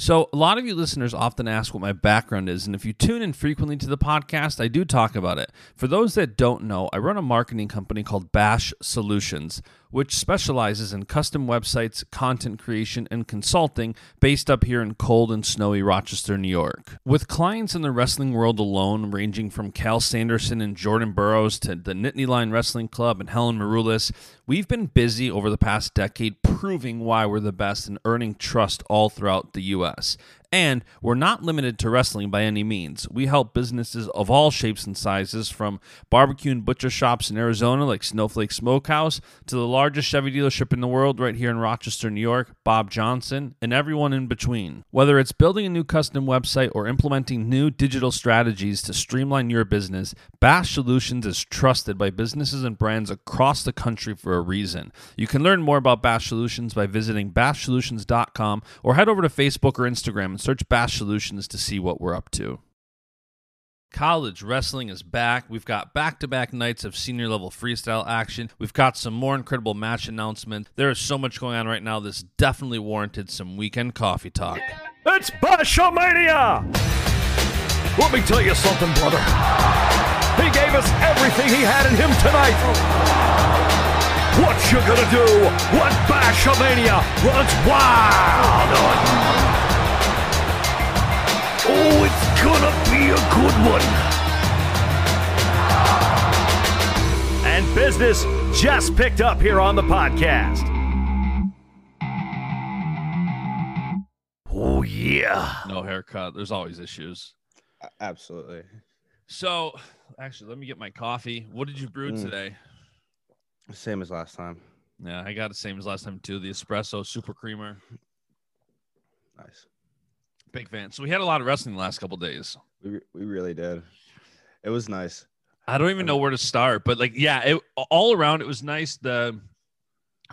So, a lot of you listeners often ask what my background is, and if you tune in frequently to the podcast, I do talk about it. For those that don't know, I run a marketing company called Bash Solutions, which specializes in custom websites, content creation, and consulting based up here in cold and snowy Rochester, New York. With clients in the wrestling world alone, ranging from Cael Sanderson and Jordan Burroughs to the Nittany Lion Wrestling Club and Helen Maroulis, we've been busy over the past decade proving why we're the best and earning trust all throughout the U.S. And we're not limited to wrestling by any means. We help businesses of all shapes and sizes, from barbecue and butcher shops in Arizona like Snowflake Smokehouse to the largest Chevy dealership in the world right here in Rochester, New York, Bob Johnson, and everyone in between. Whether it's building a new custom website or implementing new digital strategies to streamline your business, Bash Solutions is trusted by businesses and brands across the country for a reason. You can learn more about Bash Solutions by visiting bashsolutions.com or head over to Facebook or Instagram search Bash Solutions to see what we're up to. College wrestling is back. We've got back to back nights of senior level freestyle action. We've got some more incredible match announcements. There is so much going on right now. This definitely warranted some weekend coffee talk. It's Bashamania! Let me tell you something, brother. He gave us everything he had in him tonight. What you gonna do when Bashamania runs wild? Oh, it's gonna be a good one. And business just picked up here on the podcast. Oh, yeah. No haircut. There's always issues. Absolutely. So, actually, let me get my coffee. What did you brew Mm. today? Same as last time. Yeah, I got the same as last time too. The espresso super creamer. Nice. Big fan. So we had a lot of wrestling the last couple days. We re- we really did. It was nice. I don't even know where to start, but like, yeah, it, all around it was nice. The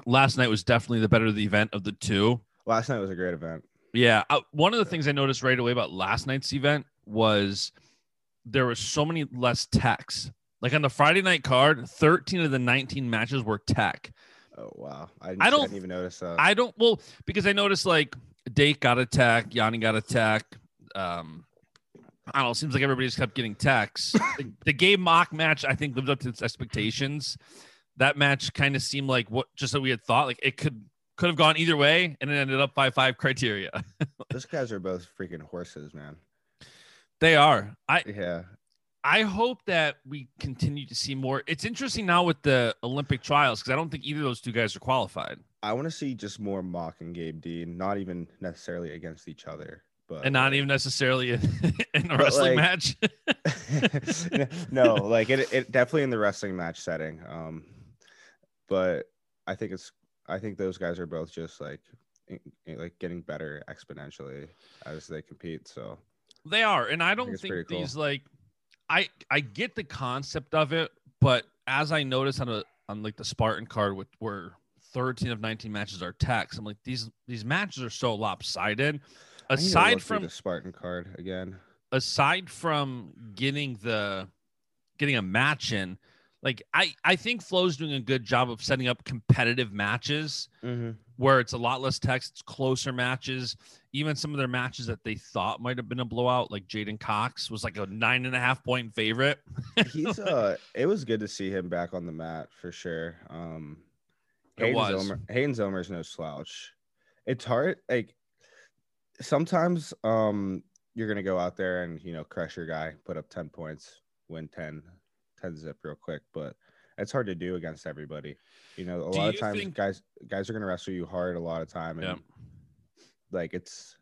last night was definitely the better of the event of the two. Last night was a great event. Yeah, uh, one of the things I noticed right away about last night's event was there was so many less techs. Like on the Friday night card, 13 of the 19 matches were tech. Oh wow. I, I don't- didn't even notice that. I don't well because I noticed like Dake got attacked, Yianni got attacked. Um, I don't know. It seems like everybody just kept getting attacks. the, the game mock match, I think, lived up to its expectations. That match kind of seemed like what just that we had thought. Like it could could have gone either way, and it ended up by five criteria. Those guys are both freaking horses, man. they are. I Yeah. I hope that we continue to see more. It's interesting now with the Olympic trials because I don't think either of those two guys are qualified, I want to see just more mock and Gabe Dean, not even necessarily against each other, but and not even necessarily in, in a wrestling like- match. no, like it, it definitely in the wrestling match setting. Um, but I think it's I think those guys are both just like like getting better exponentially as they compete. So They are, and I don't it's think, cool. these like I I get the concept of it, but as I noticed on a on like the Spartan card with where 13 of 19 matches are techs, I'm like these these matches are so lopsided. I need to Aside from the Spartan card again, aside from getting the getting a match in, like I I think Flo's doing a good job of setting up competitive matches where it's a lot less text, it's closer matches. Even some of their matches that they thought might have been a blowout, like J'den Cox was like a nine and a half point favorite. he's uh it was good to see him back on the mat for sure. Um It Hayden was. Zillmer, Hayden Zillmer's no slouch. It's hard like sometimes um you're gonna go out there and you know crush your guy, put up 10 points, win 10, 10 zip real quick, but it's hard to do against everybody. You know, a Do lot of times think- guys guys are gonna wrestle you hard a lot of time and Yeah. like it's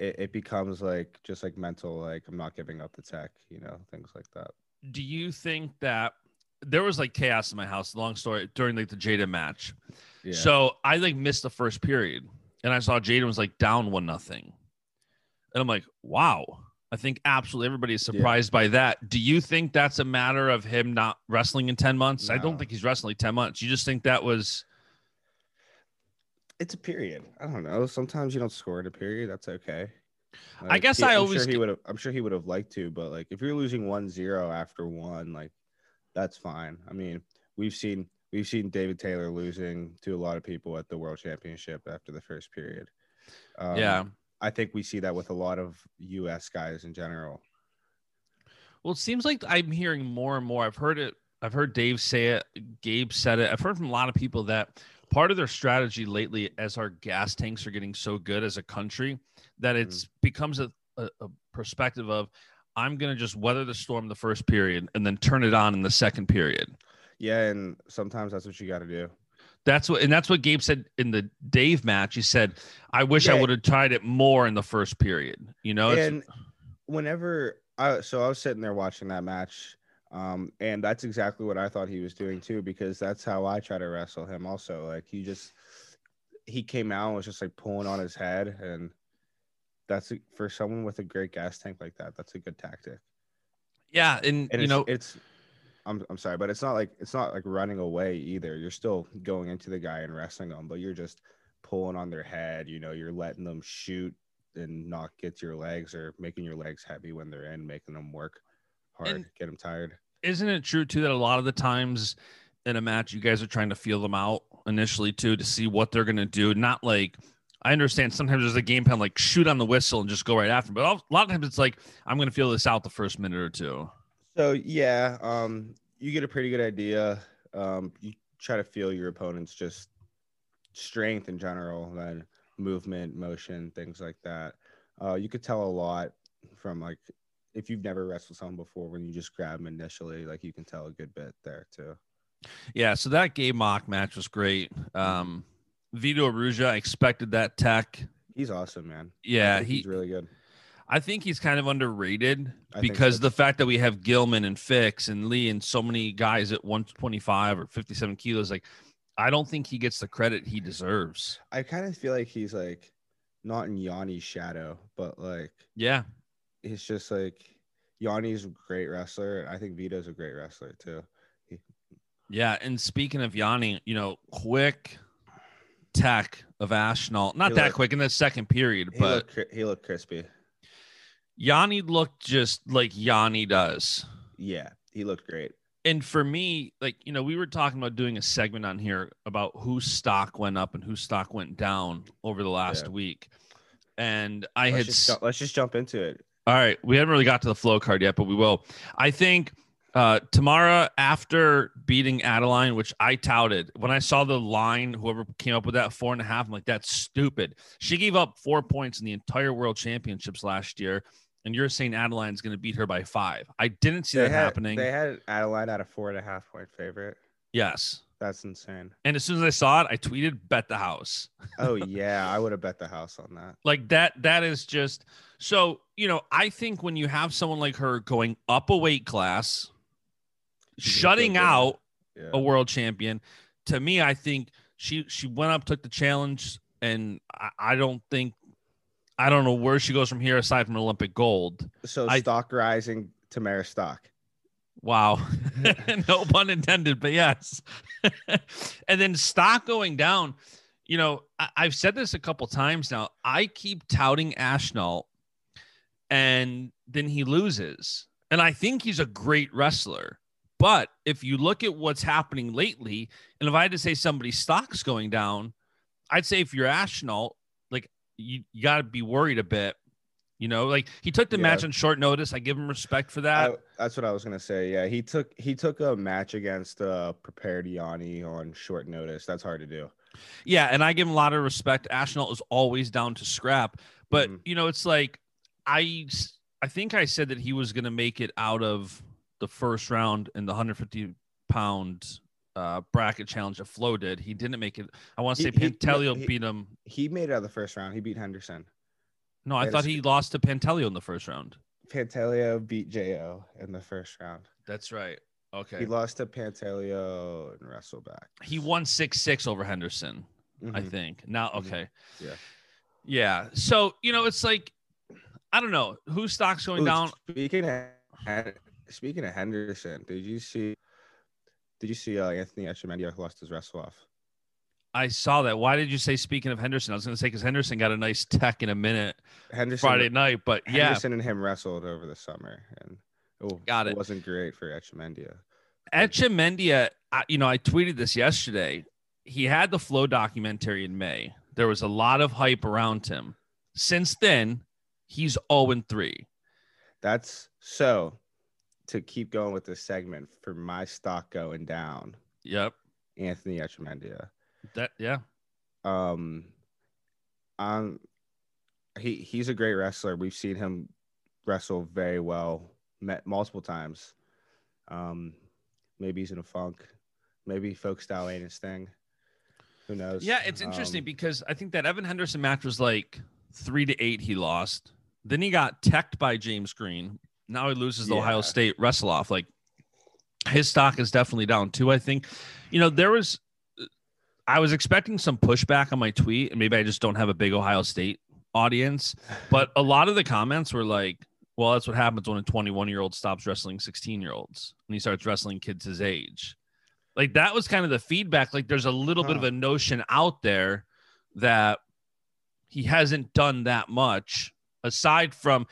it, it becomes like just like mental like i'm not giving up the tech you know things like that Do you think that there was like chaos in my house? Long story during like the J'den match. yeah So I like missed the first period, and I saw J'den was like down one nothing. And I'm like, wow. I think absolutely everybody is surprised by that. Do you think that's a matter of him not wrestling in 10 months? I don't think he's wrestling 10 months. You just think that was It's a period. I don't know. Sometimes you don't score in a period. That's okay. I guess he- I I'm always sure he would have. I'm sure he would have liked to, but like if you're losing 1-0 after one, like that's fine. I mean, we've seen we've seen David Taylor losing to a lot of people at the World Championship after the first period. Um, yeah. I think we see that with a lot of U.S. guys in general. Well, it seems like I'm hearing more and more. I've heard it. I've heard Dave say it. Gabe said it. I've heard from a lot of people that part of their strategy lately, as our gas tanks are getting so good as a country, that it's becomes a, a, a perspective of I'm going to just weather the storm the first period and then turn it on in the second period. Yeah, and sometimes that's what you got to do. That's what, and that's what Gabe said in the Dave match. He said, "I wish I would have tried it more in the first period." You know, it's, and whenever I so I was sitting there watching that match, um, and that's exactly what I thought he was doing too, because that's how I try to wrestle him. Also, like he just he came out and was just like pulling on his head, and that's a, for someone with a great gas tank like that. That's a good tactic. yeah, and, And you it's, know, it's I'm I'm sorry, but it's not like it's not like running away either. You're still going into the guy and wrestling them, but you're just pulling on their head. You know, you're letting them shoot and not get your legs or making your legs heavy when they're in, making them work hard, And- get them tired. isn't it true too that a lot of the times in a match you guys are trying to feel them out initially too to see what they're going to do not like i understand sometimes there's a game plan like shoot on the whistle and just go right after, but a lot of times it's like i'm going to feel this out the first minute or two So yeah, um, you get a pretty good idea. Um, you try to feel your opponent's just strength in general, then movement, motion, things like that. Uh, you could tell a lot from like if you've never wrestled someone before when you just grab them initially, like you can tell a good bit there too. yeah so that game mock match was great um Vito Arujau, i expected that tech He's awesome, man. Yeah he he's really good. I think he's kind of underrated I because so. the fact that we have Gilman and Fix and Lee and so many guys at 125 or 57 kilos, like I don't think he gets the credit he deserves. I kind of feel like he's like not in Yianni's shadow, but like Yeah. it's just like Yianni's a great wrestler. I think Vito's a great wrestler too. Yeah. And speaking of Yianni, you know, quick tech of Ashnault, not He that looked- quick in the second period, He but looked he looked crispy. Yianni looked just like Yianni does. Yeah, he looked great. and for me, like you know, we were talking about doing a segment on here about whose stock went up and whose stock went down over the last Yeah. week, and I Let's had just, let's just jump into it. all right. We haven't really got to the flow card yet, but we will. I think uh Tamyra after beating Adeline, which I touted when I saw the line, whoever came up with that four and a half, I'm like, that's stupid. She gave up four points in the entire World Championships last year, and you're saying Adeline's going to beat her by five. I didn't see They that had, happening. They had Adeline at a four and a half point favorite. yes. That's insane. And as soon as I saw it, I tweeted bet the house. Oh yeah, I would have bet the house on that. Like that that is just so, you know, I think when you have someone like her going up a weight class, She's gonna feel shutting out Yeah. a world champion, to me, I think she she went up, took the challenge, and I, I don't think I don't know where she goes from here aside from Olympic gold. So I- stock rising, Tamyra stock. Wow. no pun intended, but yes. and then stock going down. You know, I- I've said this a couple times now. I keep touting Ashnault and then he loses. And I think he's a great wrestler. But if you look at what's happening lately, and if I had to say somebody's stock's going down, I'd say if you're Ashnault, like you, you got to be worried a bit. You know, like he took the Yeah. match on short notice. I give him respect for that. I, that's what I was gonna say. Yeah, he took he took a match against uh prepared Yianni on short notice. That's hard to do. Yeah, and I give him a lot of respect. Ashnault is always down to scrap, but Mhm. you know, it's like I I think I said that he was going to make it out of the first round in the 150 pound uh, bracket challenge that Flo did. He didn't make it. I want to say He- Pantaleo he- beat him. He made it out of the first round. He beat Henderson. No, I That thought is- he lost to Pantaleo in the first round. Pantaleo beat Jo in the first round. That's right. Okay. He lost to Pantaleo and Wrestleback. He won six six over Henderson. I Mhm. think. Now, Mhm. okay. Yeah. Yeah. So, you know, it's like I don't know whose stock's going Ooh, down. Speaking of speaking of Henderson, did you see? Did you see uh, Anthony Echemendia lost his wrestle off? I saw that. Why did you say speaking of Henderson? I was going to say because Henderson got a nice tech in a minute Henderson Friday night, but yeah, Henderson and him wrestled over the summer, and oh, Got it. wasn't great for Echemendia. Echemendia, you know, I tweeted this yesterday. He had the Flow documentary in May. There was a lot of hype around him. Since then, he's 0 3. That's so. To keep going with this segment, for my stock going down, Yep. Anthony Echemendia. That yeah. Um, um, he he's a great wrestler. We've seen him wrestle very well, met multiple times. Um, maybe he's in a funk. Maybe folk style ain't his thing. Who knows? Yeah, it's interesting Um, because I think that Evan Henderson match was like three to eight. He lost. Then he got teched by James Green. Now he loses the Ohio State wrestle off. Like his stock is definitely down too. I think, you know, there was, I was expecting some pushback on my tweet, and maybe I just don't have a big Ohio State audience. But a lot of the comments were like, well, that's what happens when a 21 year old stops wrestling 16 year olds and he starts wrestling kids his age. Like that was kind of the feedback. Like there's a little bit of a notion out there that he hasn't done that much aside from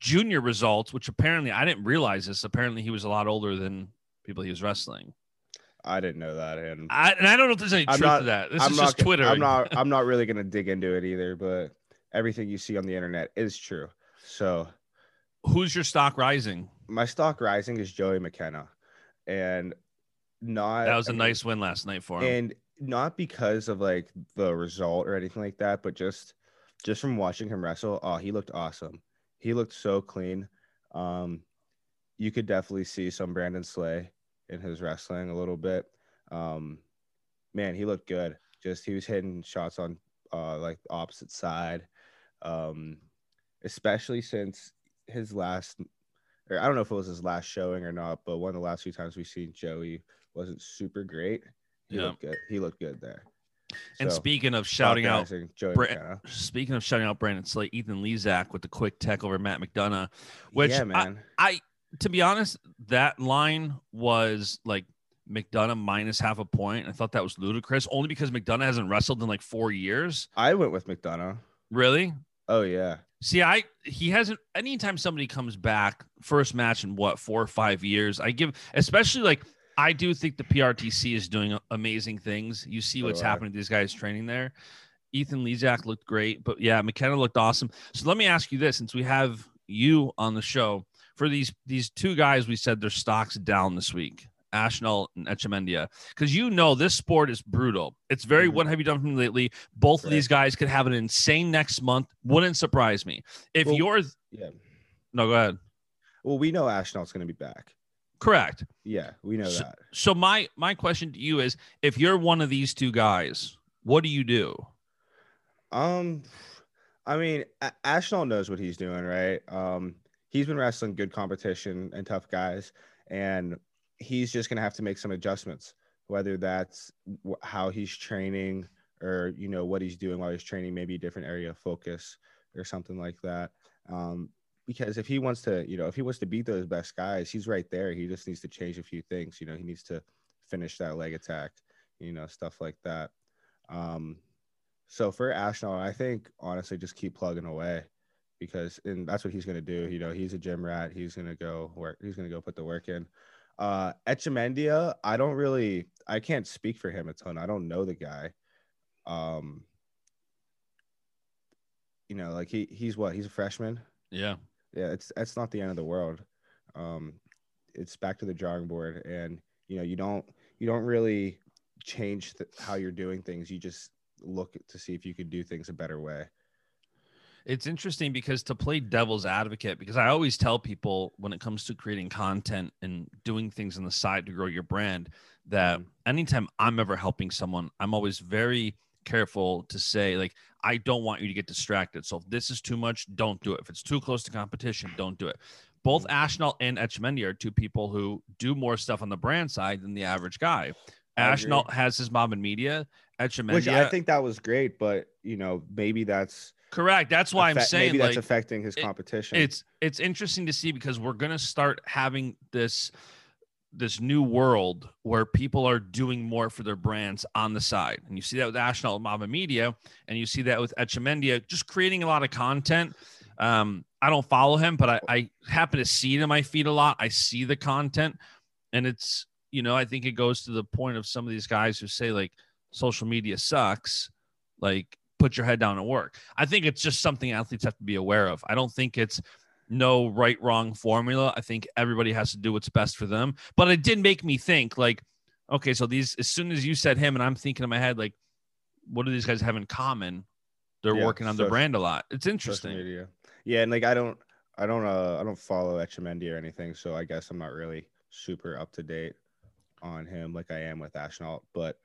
junior results, which apparently I didn't realize this. Apparently he was a lot older than people he was wrestling. I didn't know that, and I, and I don't know if there's any I'm truth not- to that. This I'm is not just Twitter. I'm not. I'm not really gonna dig into it either. But everything you see on the internet is true. So Who's your stock rising? my stock rising is Joey McKenna, and not That was a I mean, nice win last night for him. and not because of like the result or anything like that, but just just from watching him wrestle. Oh, he looked awesome. He looked so clean. Um, you could definitely see some Brandon Slay in his wrestling a little bit. Um, man, he looked good. Just he was hitting shots on uh like the opposite side. Um, especially since his last or I don't know if it was his last showing or not, but one of the last few times we've seen Joey wasn't super great. He Yeah. looked good. He looked good there. And So, speaking of shouting out Bra- Speaking of shouting out Brandon Slay, Ethan Lizak with the quick tech over Matt McDonough. Which yeah, I- I, to be honest, that line was like McDonough minus half a point. I thought that was ludicrous, only because McDonough hasn't wrestled in like four years. I, went with McDonough. Really? Oh yeah. See, I he hasn't. Anytime somebody comes back, first match in what four or five years, I give, especially like I do think the PRTC is doing amazing things. You see what's happening to these guys training there. Ethan Lizak looked great, but yeah, McKenna looked awesome. So let me ask you this: since we have you on the show for these these two guys, we said their stocks down this week. Ashnault and Echemendia, because you know this sport is brutal. It's very. Mhm. What have you done for me lately? Both of these guys could have an insane next month. Wouldn't surprise me if Well- you're. Yeah. No, go ahead. Well, we know Ashnault's gonna be back. Correct. Yeah, we know So- that. So my my question to you is: if you're one of these two guys, what do you do? Um, I mean, A- knows what he's doing, right? Um, he's been wrestling good competition and tough guys, and he's just gonna have to make some adjustments, whether that's wh- how he's training or you know what he's doing while he's training, maybe a different area of focus or something like that. Um, because if he wants to, you know, if he wants to beat those best guys, he's right there. He just needs to change a few things. You know, he needs to finish that leg attack, you know, stuff like that. Um, so for Ashnault, I think honestly, just keep plugging away because and that's what he's gonna do. You know, he's a gym rat. He's gonna go work. He's gonna go put the work in. Uh, Echemendia, I don't really, I can't speak for him a ton. I don't know the guy. Um, you know, like he he's what? He's a freshman. Yeah. Yeah, it's it's not the end of the world. Um, it's back to the drawing board, and you know, you don't you don't really change th- how you're doing things. You just look to see if you could do things a better way. It's interesting because to play devil's advocate, because I always tell people when it comes to creating content and doing things on the side to grow your brand, that Mhm. anytime I'm ever helping someone, I'm always very careful to say, like, I don't want you to get distracted. So if this is too much, don't do it. If it's too close to competition, don't do it. Both mm. Ashnault and Etchemendy are two people who do more stuff on the brand side than the average guy. Ashnault has his mom in media. Echemendia, Which I think that was great, but you know, maybe that's Correct. That's why I'm saying maybe like that's affecting his it- competition. it's it's interesting to see because we're gonna start having this this new world where people are doing more for their brands on the side. And you see that with Ashnault Mama Media, and you see that with Echemendia, just creating a lot of content. Um, I don't follow him, but I, I happen to see it in my feed a lot. I see the content, and it's you know, I think it goes to the point of some of these guys who say like social media sucks, like put your head down and work. I think it's just something athletes have to be aware of. I don't think it's no right wrong formula. I think everybody has to do what's best for them. But it did make me think like, okay, so these as soon as you said him, and I'm thinking in my head like, what do these guys have in common? They're Yeah, working on their brand a lot. It's interesting. Yeah, and like I don't, I don't, uh, I don't follow Echemendy or anything, so I guess I'm not really super up to date on him like I am with Ashnault. But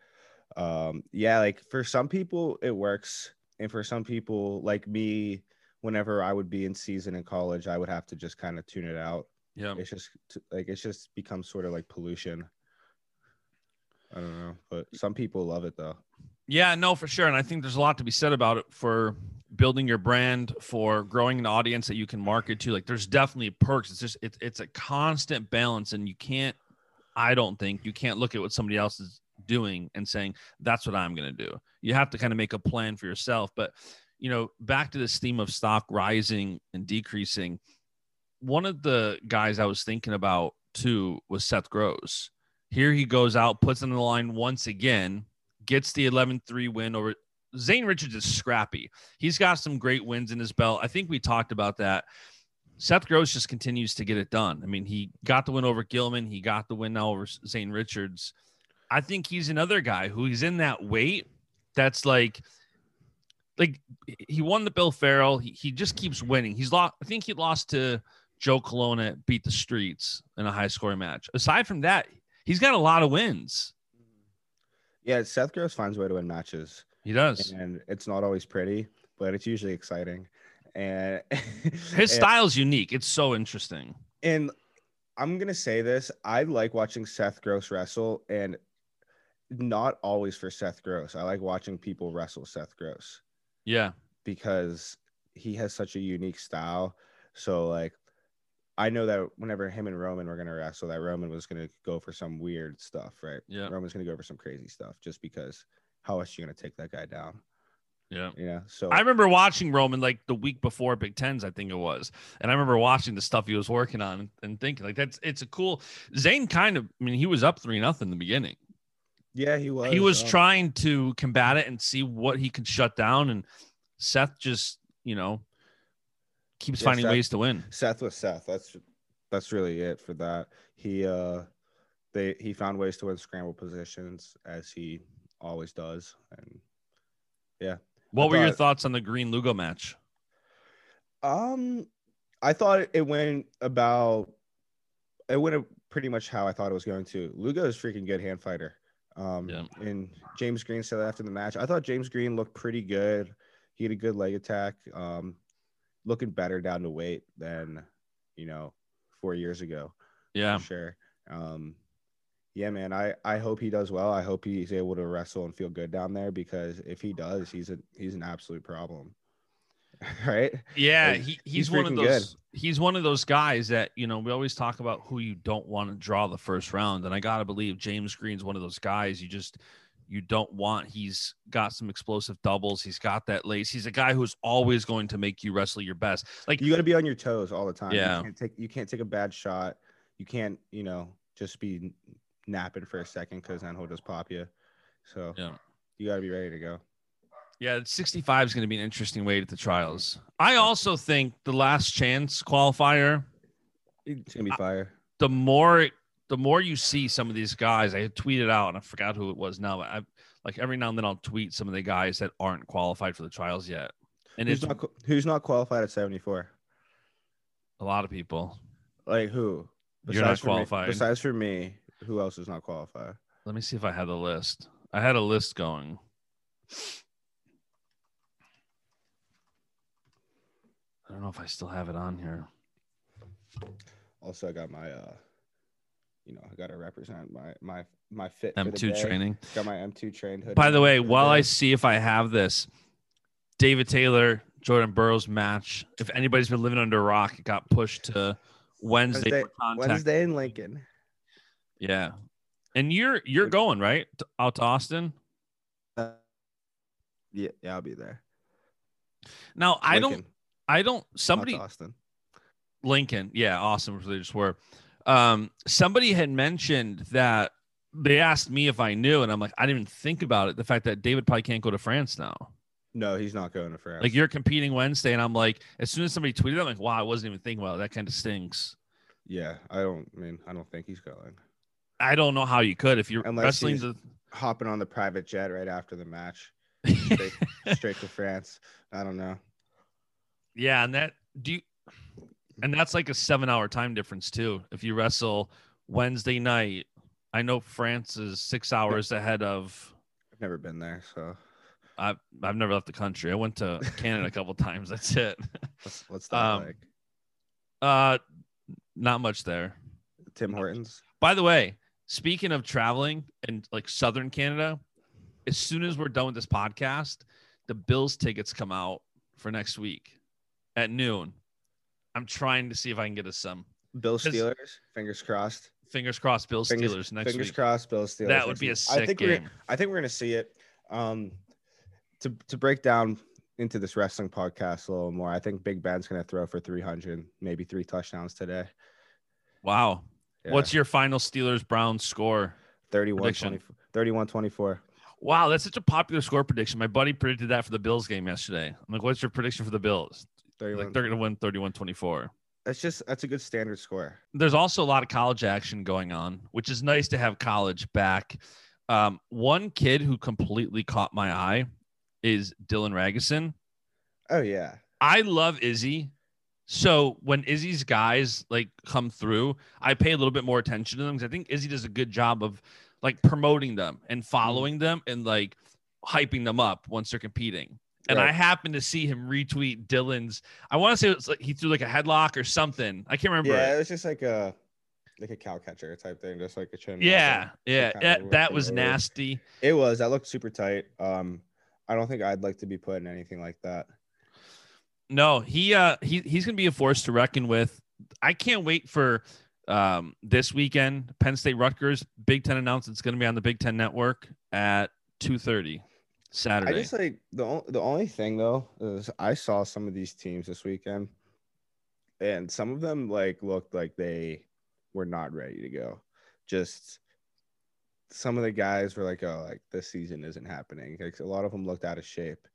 um, yeah, like for some people it works, and for some people like me, whenever I would be in season in college, I would have to just kind of tune it out. Yeah. It's just like it's just becomes sort of like pollution. I don't know, but some people love it though. Yeah, no, for sure. And I think there's a lot to be said about it for building your brand, for growing an audience that you can market to. Like there's definitely perks. It's just it's it's a constant balance and you can't I don't think you can't look at what somebody else is doing and saying that's what I'm going to do. You have to kind of make a plan for yourself, but you know, back to this theme of stock rising and decreasing. One of the guys I was thinking about too was Seth Gross. Here he goes out, puts on the line once again, gets the 11-3 win over Zane Richards is scrappy. He's got some great wins in his belt. I think we talked about that. Seth Gross just continues to get it done. I mean, he got the win over Gilman. He got the win now over Zane Richards. I think he's another guy who he's in that weight that's like, like he won the Bill Farrell. He, he just keeps winning. He's lost. I think he lost to Joe Colonna, beat the streets in a high scoring match. Aside from that, he's got a lot of wins. Yeah, Seth Gross finds a way to win matches. He does. and it's not always pretty, but it's usually exciting. And His style's unique. It's so interesting. and I'm gonna say this: I like watching Seth Gross wrestle, and not always for Seth Gross. I like watching people wrestle Seth Gross Yeah. because he has such a unique style. So like, I know that whenever him and Roman were gonna wrestle, that Roman was gonna go for some weird stuff, right? Yeah. Roman's gonna go for some crazy stuff just because how else you gonna take that guy down? Yeah. Yeah. so I remember watching Roman like the week before Big Tens, I think it was. And I remember watching the stuff he was working on and thinking like that's it's a cool Zane kind of I mean, he was up three nothing in the beginning. Yeah, he was. he was um, trying to combat it and see what he could shut down. And Seth just, you know, keeps Yeah, finding Seth- ways to win. Seth was Seth. That's that's really it for that. He uh they he found ways to win scramble positions as he always does. And yeah. What I were your thoughts on the Green Lugo match? Um I thought it went about it went pretty much how I thought it was going to. Lugo is freaking good hand fighter. Um Yeah. and James Green said after the match. I thought James Green looked pretty good. He had a good leg attack. Um looking better down to weight than, you know, four years ago. Yeah. for sure. Um, yeah, man. I I hope he does well. I hope he's able to wrestle and feel good down there because if he does, he's a he's an absolute problem. right? Yeah, Like, he, he's, he's one of those. He's one of those guys that you know we always talk about who you don't want to draw the first round, and I gotta believe James Green's one of those guys you just you don't want. He's got some explosive doubles. He's got that lace. He's a guy who's always going to make you wrestle your best. Like You got to be on your toes all the time. Yeah. You can't take you can't take a bad shot. You can't you know just be napping for a second because then he'll just pop you. So Yeah. you got to be ready to go. Yeah, 65 is going to be an interesting way to the trials. I also think the last chance qualifier, It's gonna be fire. the more the more you see some of these guys, I had tweeted out and I forgot who it was now, but I like every now and then I'll tweet some of the guys that aren't qualified for the trials yet. And Who's it's not who's not qualified at seventy four? a lot of people. Like who? You're not for me- qualified. besides for me, who else is not qualified? Let me see if I had the list. I had a list going. I don't know if I still have it on here. Also, I got my uh, you know, I got to represent my my my fit M2 training. Got my M2 trained. hoodie By the way, while. I see if I have this, David Taylor Jordan Burroughs match. If anybody's been living under a rock, it got pushed to Wednesday. Wednesday. Wednesday in Lincoln. Yeah. And you're you're going right out to Austin. Uh, yeah, yeah, I'll be there. Now I don't Lincoln, I don't somebody Austin. Lincoln, yeah, Austin, which they just were. Um, somebody had mentioned that they asked me if I knew, and I'm like, I didn't even think about it. The fact that David probably can't go to France now. No, he's not going to France. Like you're competing Wednesday, and I'm like, as soon as somebody tweeted, I'm like, wow, I wasn't even thinking about it. That kind of stinks. yeah, I don't I mean I don't think he's going. I don't know how you could if you're Unless wrestling the Hopping on the private jet right after the match, straight, straight to France. I don't know. Yeah, and that do you and that's like a seven hour time difference too. If you wrestle Wednesday night, I know France is six hours ahead of I've never been there, so I've I've never left the country. I went to Canada a couple times. That's it. what's what's that Um, like? Uh not much there. Tim Hortons. By the way, speaking of traveling in like southern Canada, as soon as we're done with this podcast, the Bills tickets come out for next week at noon. I'm trying to see if I can get us some. Bill Steelers. Fingers crossed. Fingers crossed, Bills Fingers, Steelers next fingers week. crossed. Bill Steelers. That would be a sick I think game. we're I think we're gonna see it. Um, to to break down into this wrestling podcast a little more, I think Big Ben's gonna throw for 300, maybe three touchdowns today. Wow. Yeah. What's your final Steelers Browns score? 31 prediction? 24, 31 24. Wow, that's such a popular score prediction. My buddy predicted that for the Bills game yesterday. I'm like, what's your prediction for the Bills? He's 31. Like they're going to win 31 24. That's just that's a good standard score. There's also a lot of college action going on, which is nice to have college back. Um, one kid who completely caught my eye is Dylan Ragusin. Oh yeah. I love Izzy. So when Izzy's guys like come through, I pay a little bit more attention to them because I think Izzy does a good job of like promoting them and following them and like hyping them up once they're competing. And I Right. happened to see him retweet Dylan's. I want to say it was like he threw like a headlock or something. I can't remember. Yeah, it. it was just like a like a cow catcher type thing, just like a chin. Yeah, muzzle. yeah, that, that was nasty. It was. That looked super tight. Um, I don't think I'd like to be put in anything like that. No, he uh he he's gonna be a force to reckon with. I can't wait for um this weekend. Penn State Rutgers Big Ten announced it's gonna be on the Big Ten Network at two thirty Saturday. I just like the o- the only thing though is I saw some of these teams this weekend, and some of them like looked like they were not ready to go. Just some of the guys were like, "Oh, like this season isn't happening." Like a lot of them looked out of shape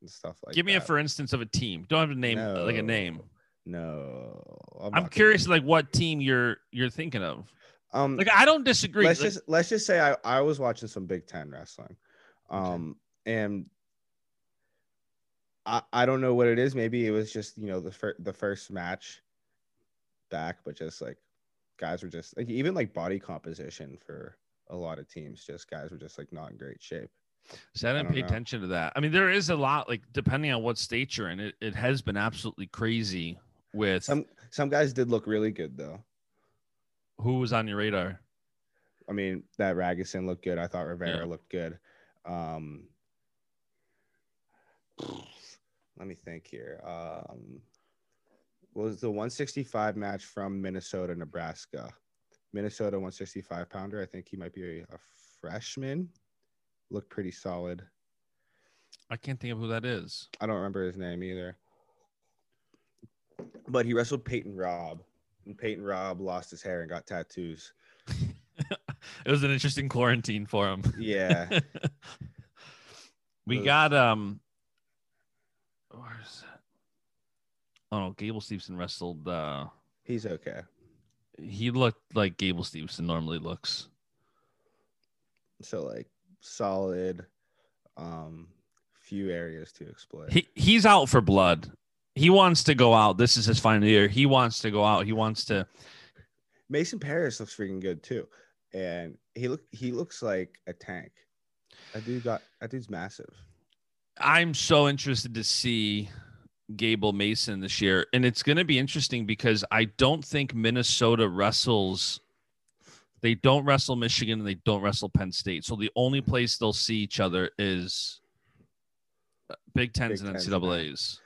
and stuff like. Give me a for instance of a team. Don't have a name like a name. No, I'm not curious like what team you're you're thinking of. Um, Like I don't disagree. let's Like, just let's just say I I was watching some Big Ten wrestling, um, and I I don't know what it is. Maybe it was just you know the fir- the first match back, but just like guys were just like even like body composition for a lot of teams, just guys were just like not in great shape. so I didn't don't pay know. attention to that. I mean, there is a lot like depending on what state you're in, it, it has been absolutely crazy with Some some guys did look really good though. who was on your radar. I mean, that Ragusin looked good. I thought Rivera Yeah. looked good. Um, let me think here. Um, was the 165 match from Minnesota, Nebraska? Minnesota 165 pounder. I think he might be a, a freshman. Looked pretty solid. I can't think of who that is. I don't remember his name either. But he wrestled Peyton Robb, and Peyton Robb lost his hair and got tattoos. it was an interesting quarantine for him. Yeah. we got um that? Oh no, Gable Stevenson wrestled uh He's okay. he looked like Gable Stevenson normally looks. so like solid um few areas to exploit He he's out for blood. He wants to go out. This is his final year. He wants to go out. He wants to Mason Parris looks freaking good too and he look he looks like a tank that dude got that dude's massive I'm so interested to see Gable Mason this year. And it's going to be interesting because I don't think Minnesota wrestles. They don't wrestle Michigan and they don't wrestle Penn State. So the only place they'll see each other is uh, Big Tens Big and Tens, NCAA's.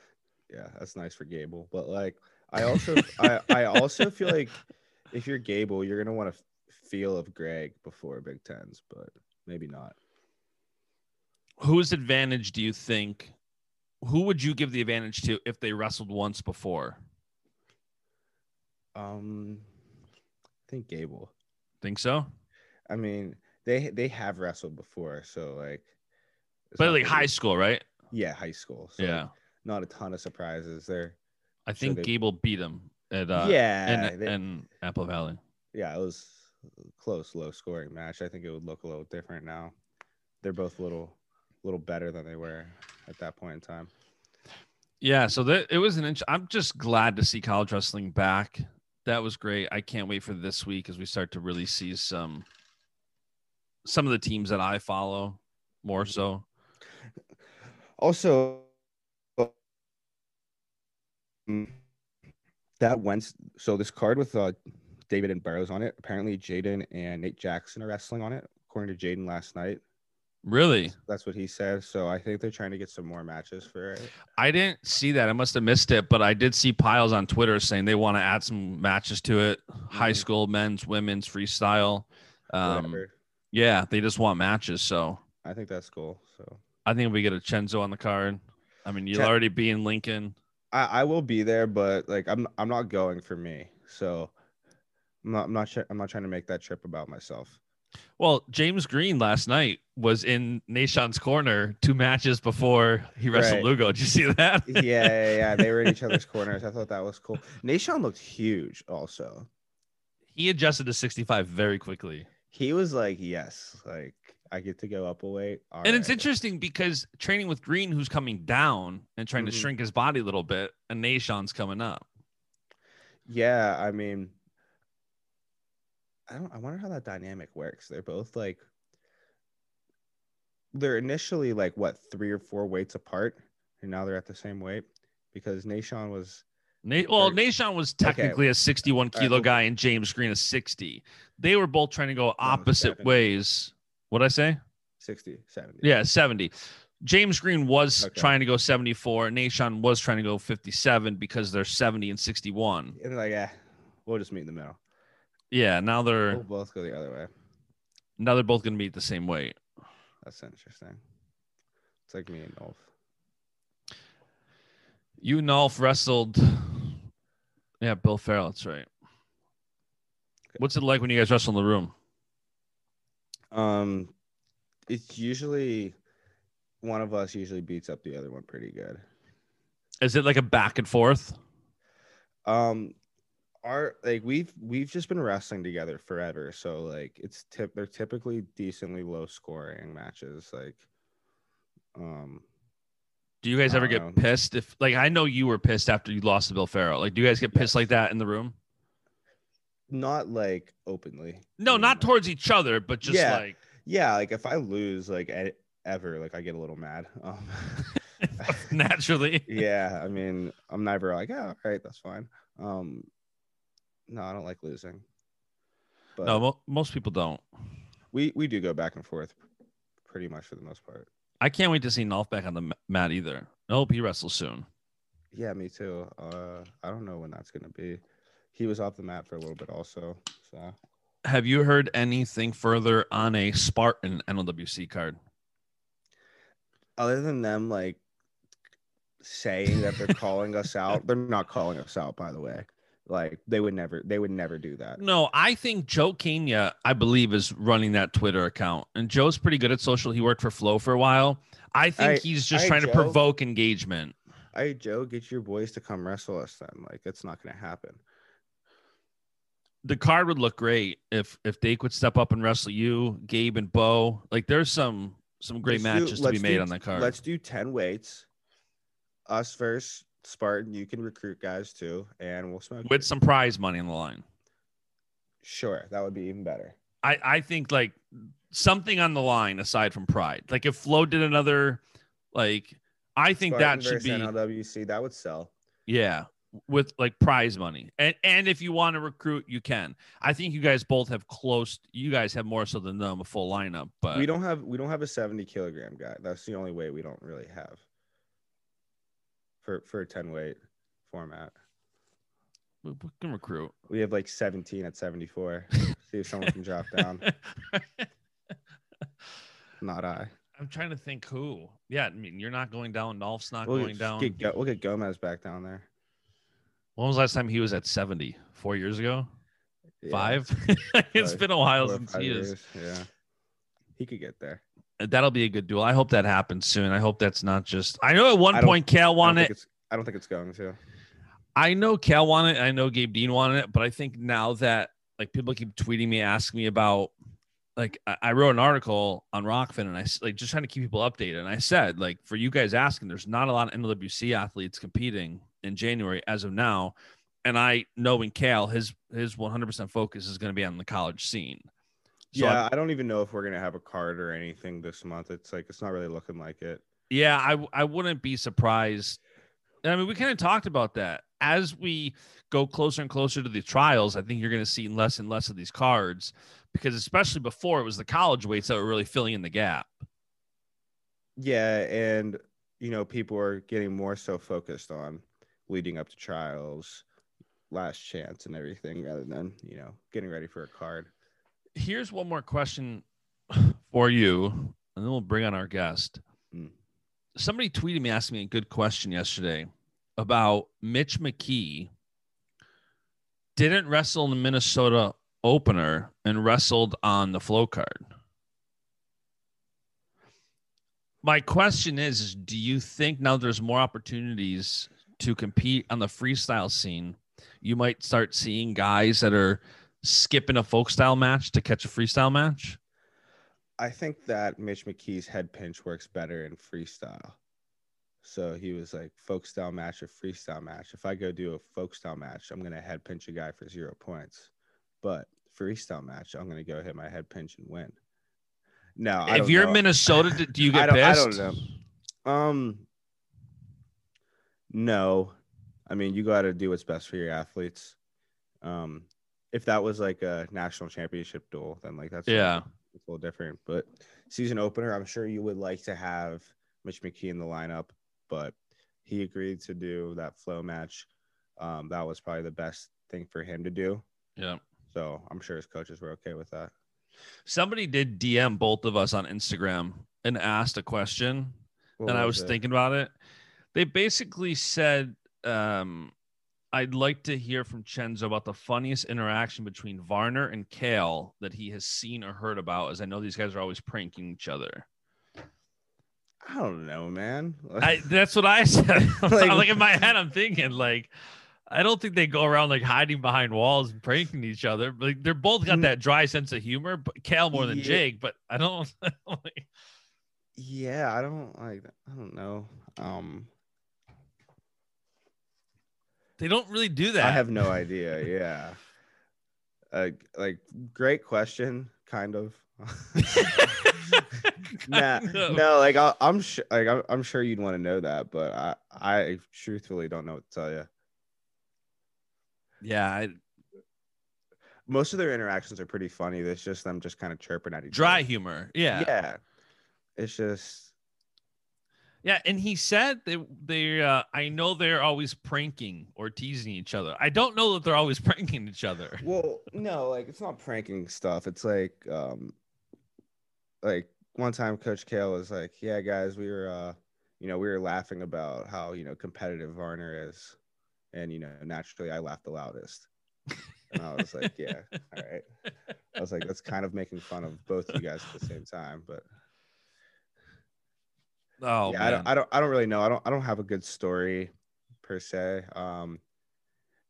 Yeah, that's nice for Gable. But like, I also, I, I also feel like if you're Gable, you're gonna want to feel of Greg before Big Tens, but maybe not. Whose advantage do you think? Who would you give the advantage to if they wrestled once before? Um, I think Gable. Think so? I mean, they they have wrestled before, so like, But like high school, right? yeah, high school. So like, yeah. not a ton of surprises there. I so think they- Gable beat him at uh yeah, in, they- in Apple Valley. yeah, it was a close, low scoring match. I think it would look a little different now. They're both little, little better than they were at that point in time. Yeah, so that it was an inch. I'm just glad to see college wrestling back. That was great. I can't wait for this week as we start to really see some some of the teams that I follow more so. Also, um, that Wednesday, so this card with uh, David and Burroughs on it. Apparently, J'den and Nate Jackson are wrestling on it, according to J'den last night. Really? That's what he said. So I think they're trying to get some more matches for it. I didn't see that. I must have missed it, but I did see piles on Twitter saying they want to add some matches to it. High Mhm. school, men's, women's, freestyle. Um, Whatever. yeah, they just want matches. So I think that's cool. So I think we get a Chenzo on the card. I mean, you'll Chen- already be in Lincoln. I, I will be there, but like I'm I'm not going for me. So I'm not I'm not I'm not trying to make that trip about myself. Well, James Green last night was in Nahshon's corner two matches before he wrestled Right. Lugo. Did you see that? yeah, yeah, yeah. They were in each other's corners. I thought that was cool. Nahshon looked huge also. he adjusted to 65 very quickly. He was like, Yes, like I get to go up a weight. and it's interesting because training with Green, who's coming down and trying to Mhm. shrink his body a little bit, and Nahshon's coming up. Yeah, I mean I don't I wonder how that dynamic works. They're both like they're initially like what three or four weights apart, and now they're at the same weight because Nahshon was Na- well, Nahshon was technically a 61 kilo well- guy, and James Green is 60. They were both trying to go opposite 70. ways. What I say? 60, 70. Yeah, 70. James Green was Okay. trying to go 74. Nahshon was trying to go 57 because they're 70 and 61. And like, yeah, we'll just meet in the middle. Yeah, now they're We'll both go the other way. now they're both going to be the same weight. That's interesting. It's like me and Nolf. You and Nolf wrestled. Yeah, Bill Farrell. That's right. What's it like when you guys wrestle in the room? Um, it's usually one of us usually beats up the other one pretty good. Is it like a back and forth? Um, our like we've we've just been wrestling together forever, so like it's tip they're typically decently low scoring matches. Like, um, Do you guys ever get know. pissed if like I know you were pissed after you lost to Bill Farrell. Like do you guys get pissed Yes. like that in the room? not like openly. No, I not towards each other, but just Yeah. like Yeah, like if I lose like ever, like I get a little mad. Um, naturally. yeah, I mean, I'm never like, oh, all right, that's fine. Um, no, I don't like losing. But No, mo- most people don't. we we do go back and forth, pretty much for the most part. I can't wait to see Nolf back on the mat either. I hope he wrestles soon. Yeah, me too. Uh, I don't know when that's gonna be. He was off the mat for a little bit, also. So Have you heard anything further on a Spartan NLWC card? other than them like saying that they're calling us out, they're not calling us out, by the way. Like they would never, they would never do that. No, I think Joe Kenya, I believe, is running that Twitter account. And Joe's pretty good at social. He worked for Flow for a while. I think Alright, he's just alright, trying to provoke engagement. Hey Joe, get your boys to come wrestle us then. Like it's not gonna happen. The card would look great if if Dake would step up and wrestle you, Gabe and Bo. Like there's some some great Let's do- matches to be made do- on that card. Let's do 10 weights. Us first, Spartan. You can recruit guys too, and we'll smoke. with some prize money on the line. Sure, that would be even better. I, I think like something on the line aside from pride. Like if Flo did another, like I think Spartan that should be NLWC. That would sell. yeah with like prize money and and if you want to recruit you can. I think you guys both have close. You guys have more so than them a full lineup, but we don't have we don't have a 70 kilogram guy. That's the only way we don't really have for for a 10 weight format. We, we can recruit. We have like 17 at 74. See if someone can drop down. Not I. I'm trying to think who. Yeah, I mean, you're not going down. Dolph's not We'll going down. Get, we'll get Gomez back down there. When was the last time he was at 70? Four years ago? Yeah, Five? it's Probably been a while since five he is. Yeah. He could get there. That'll be a good duel. I hope that happens soon. I hope that's not just. I know at one point Cael wanted it. I don't think it's going to. I know Cael wanted it. I know Gabe Dean wanted it, but I think now that like people keep tweeting me, asking me about like I, I wrote an article on RokFin and I like just trying to keep people updated. And I said like for you guys asking, there's not a lot of NWC athletes competing in January as of now. And I knowing Cael, his his 100% focus is going to be on the college scene. So yeah, I- I don't even know if we're gonna have a card or anything this month. It's like it's not really looking like it. Yeah, I I wouldn't be surprised. I mean, we kind of talked about that. As we go closer and closer to the trials, I think you're going to see less and less of these cards because, especially before, it was the college weights that were really filling in the gap. Yeah, and you know, people are getting more so focused on leading up to trials, last chance, and everything, rather than you know getting ready for a card. Here's one more question for you, and then we'll bring on our guest. Hmm. Somebody tweeted me asking me a good question yesterday about Mitch McKee didn't wrestle in the Minnesota opener and wrestled on the flow card. My question is, is do you think now there's more opportunities to compete on the freestyle scene, you might start seeing guys that are skipping a folk style match to catch a freestyle match? I think that Mitch McKee's head pinch works better in freestyle. So he was like folk style match or freestyle match. If I go do a folk style match, I'm gonna head pinch a guy for zero points. But freestyle match, I'm gonna go hit my head pinch and win. No, if you're know. Minnesota, do- you get I pissed? don't know. Um, no, I mean you got to do what's best for your athletes. Um, if that was like a national championship duel, then like that's Yeah. it's a little different. But season opener, I'm sure you would like to have Mitch McKee in the lineup, but he agreed to do that flow match. Um, that was probably the best thing for him to do. Yeah. So I'm sure his coaches were okay with that. Somebody did DM both of us on Instagram and asked a question. What and I was it? thinking about it. They basically said, um, I'd like to hear from Chenzo about the funniest interaction between Varner and Cael that he has seen or heard about, as I know these guys are always pranking each other. I don't know, man. I, that's what I said. like, Like- in my head, I'm thinking like, I don't think they go around like hiding behind walls and pranking each other. Like they're both got that dry sense of humor, but Cael more than Yeah. Jake. But I don't. like, yeah, I don't like. I don't know. Um, they don't really do that. I have no idea. Yeah. Uh, like great question, kind of. nah, of. no, like I, I'm sure, like I'm, I'm sure you'd want to know that, but I, I truthfully don't know what to tell you. Yeah, I, Most of their interactions are pretty funny. It's just them just kind of chirping at each dry other. Dry humor. Yeah. Yeah. It's just Yeah, and he said they they uh, I know they're always pranking or teasing each other. I don't know that they're always pranking each other. Well, no, like it's not pranking stuff. It's like um like one time Coach Cael was like, Yeah, guys, we were uh you know, we were laughing about how, you know, competitive Varner is. And you know, naturally I laughed the loudest. And I was like, Yeah, all right. I was like, that's kind of making fun of both you guys at the same time. But Oh yeah. I don't I don't I don't really know. I don't I don't have a good story per se. Um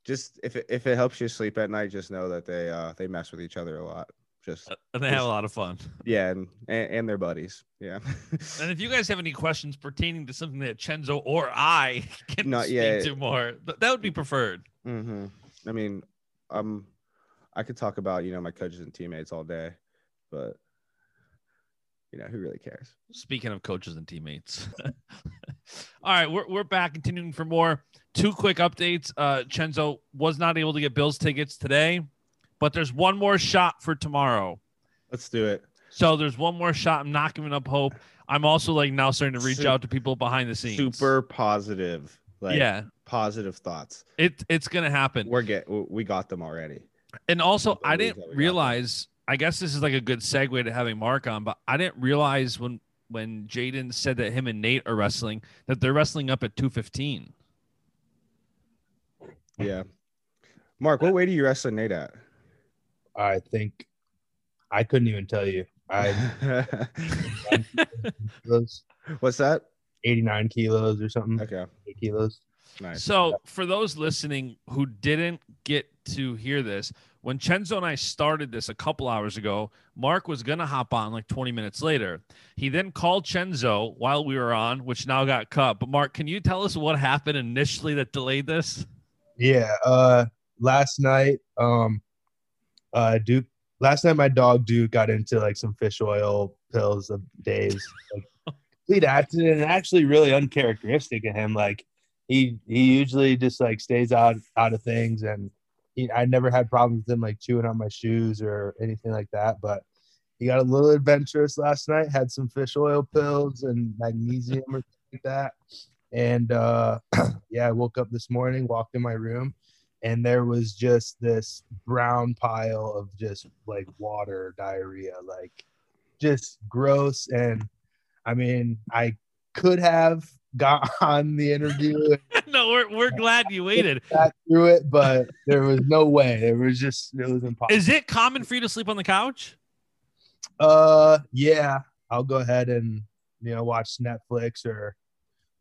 just if it if it helps you sleep at night, just know that they uh they mess with each other a lot. Just and they have a lot of fun. Yeah, and and, and their buddies. Yeah. And if you guys have any questions pertaining to something that Chenzo or I can Not speak yet. to more, that would be preferred. Mm-hmm. I mean, um, I could talk about you know my coaches and teammates all day, but you know who really cares? Speaking of coaches and teammates. All right, we're, we're back continuing for more. Two quick updates. Uh Chenzo was not able to get Bills tickets today, but there's one more shot for tomorrow. Let's do it. So there's one more shot. I'm not giving up hope. I'm also like now starting to reach Su- out to people behind the scenes. Super positive. Like yeah, positive thoughts. it it's gonna happen. We're get we got them already. And also, I didn't realize. I guess this is like a good segue to having Mark on, but I didn't realize when when Jaden said that him and Nate are wrestling that they're wrestling up at two fifteen. Yeah. Mark, what weight are you wrestling Nate at? I think I couldn't even tell you. I kilos, What's that? 89 kilos or something. Okay. Eight kilos. Nice. So, for those listening who didn't get to hear this, when Chenzo and I started this a couple hours ago, Mark was going to hop on like 20 minutes later. He then called Chenzo while we were on, which now got cut. But, Mark, can you tell us what happened initially that delayed this? Yeah. Uh, last night, um, uh, Duke. Last night, my dog Duke got into like some fish oil pills of days. Like, complete accident, and actually really uncharacteristic of him. Like he he usually just like stays out out of things, and I never had problems with him like chewing on my shoes or anything like that. But he got a little adventurous last night. Had some fish oil pills and magnesium or something like that. And uh, yeah, I woke up this morning, walked in my room, and there was just this brown pile of just like water diarrhea, like just gross. And I mean, I could have got on the interview no, we're, we're glad you waited. got through it, but there was no way. It was just it was impossible. Is it common for you to sleep on the couch? Uh, yeah, I'll go ahead and you know watch Netflix or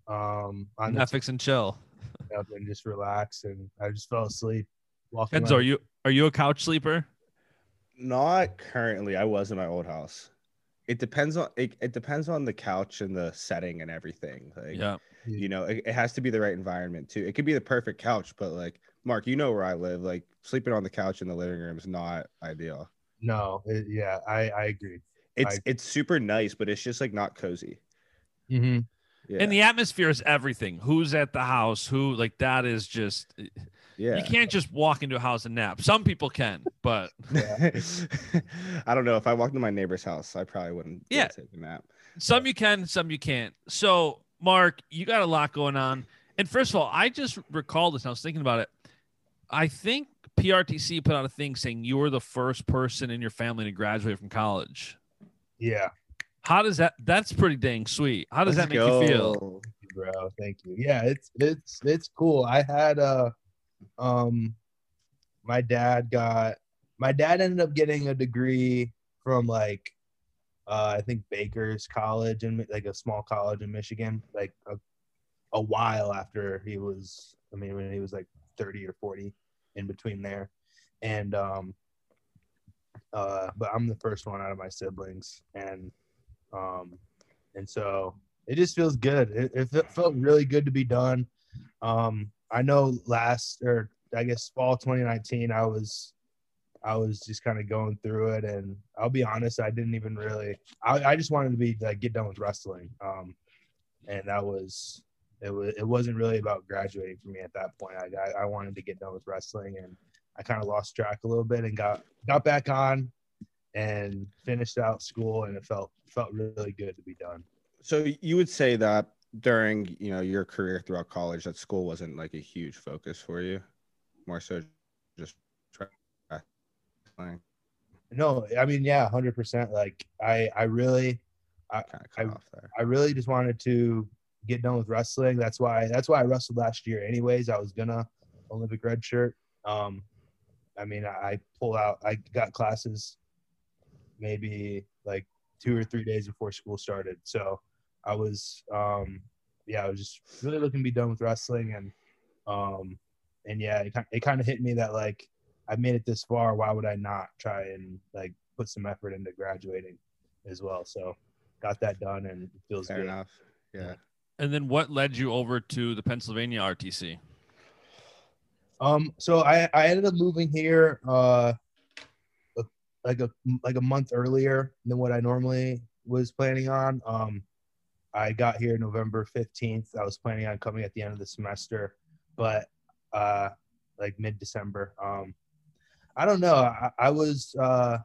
um on the Netflix and chill. up and just relax. And I just fell asleep. Walking Enzo, are you are you a couch sleeper? Not currently. I was in my old house. It depends on it, it depends on the couch and the setting and everything. Like Yeah. you know, it, it has to be the right environment too. It could be the perfect couch, but like Mark, you know where I live. Like sleeping on the couch in the living room is not ideal. no, it, yeah, I I agree. It's I- it's super nice, but it's just like not cozy. Mm-hmm. Yeah. And the atmosphere is everything. Who's at the house? Who like that is just yeah. you can't just walk into a house and nap. Some people can, but I don't know. If I walked into my neighbor's house, I probably wouldn't Yeah. take a nap. some you can, some you can't. So, Mark, you got a lot going on. And first of all, I just recalled this. And I was thinking about it. I think PRTC put out a thing saying you were the first person in your family to graduate from college. Yeah, How does that? That's pretty dang sweet. How does Let's that make you feel? go. bro. Thank you. Yeah, it's it's it's cool. I had uh um my dad got my dad ended up getting a degree from like uh I think Baker's College and like a small college in Michigan, like a, a while after he was I mean when he was like 30 or 40 in between there. And um uh but I'm the first one out of my siblings and um and so it just feels good. It, it felt really good to be done. Um, I know last or I guess fall 2019, I was I was just kind of going through it, and I'll be honest, I didn't even really. I, I just wanted to be like get done with wrestling, um, and that was it. Was it wasn't really about graduating for me at that point. I I, I wanted to get done with wrestling, and I kind of lost track a little bit, and got got back on, and finished out school, and it felt felt really good to be done. So you would say that during you know your career throughout college, that school wasn't like a huge focus for you, more so just wrestling. No, I mean, yeah, hundred percent. Like, I, I really, Kind of cut I- off there. I really just wanted to get done with wrestling. That's why, that's why I wrestled last year. Anyways, I was gonna Olympic red shirt. Um, I mean, I, I pulled out. I got classes maybe like two or three days before school started. So I was, um, yeah, I was just really looking to be done with wrestling, and, um, and yeah, it, it kind of hit me that like I made it this far. Why would I not try and like put some effort into graduating as well? So got that done, and it feels Fair good. enough. Yeah. And then what led you over to the Pennsylvania RTC? Um, so I, I ended up moving here uh like a like a month earlier than what I normally was planning on. Um, I got here November fifteenth. I was planning on coming at the end of the semester, but uh, like mid December. Um, I don't know. I, I was uh,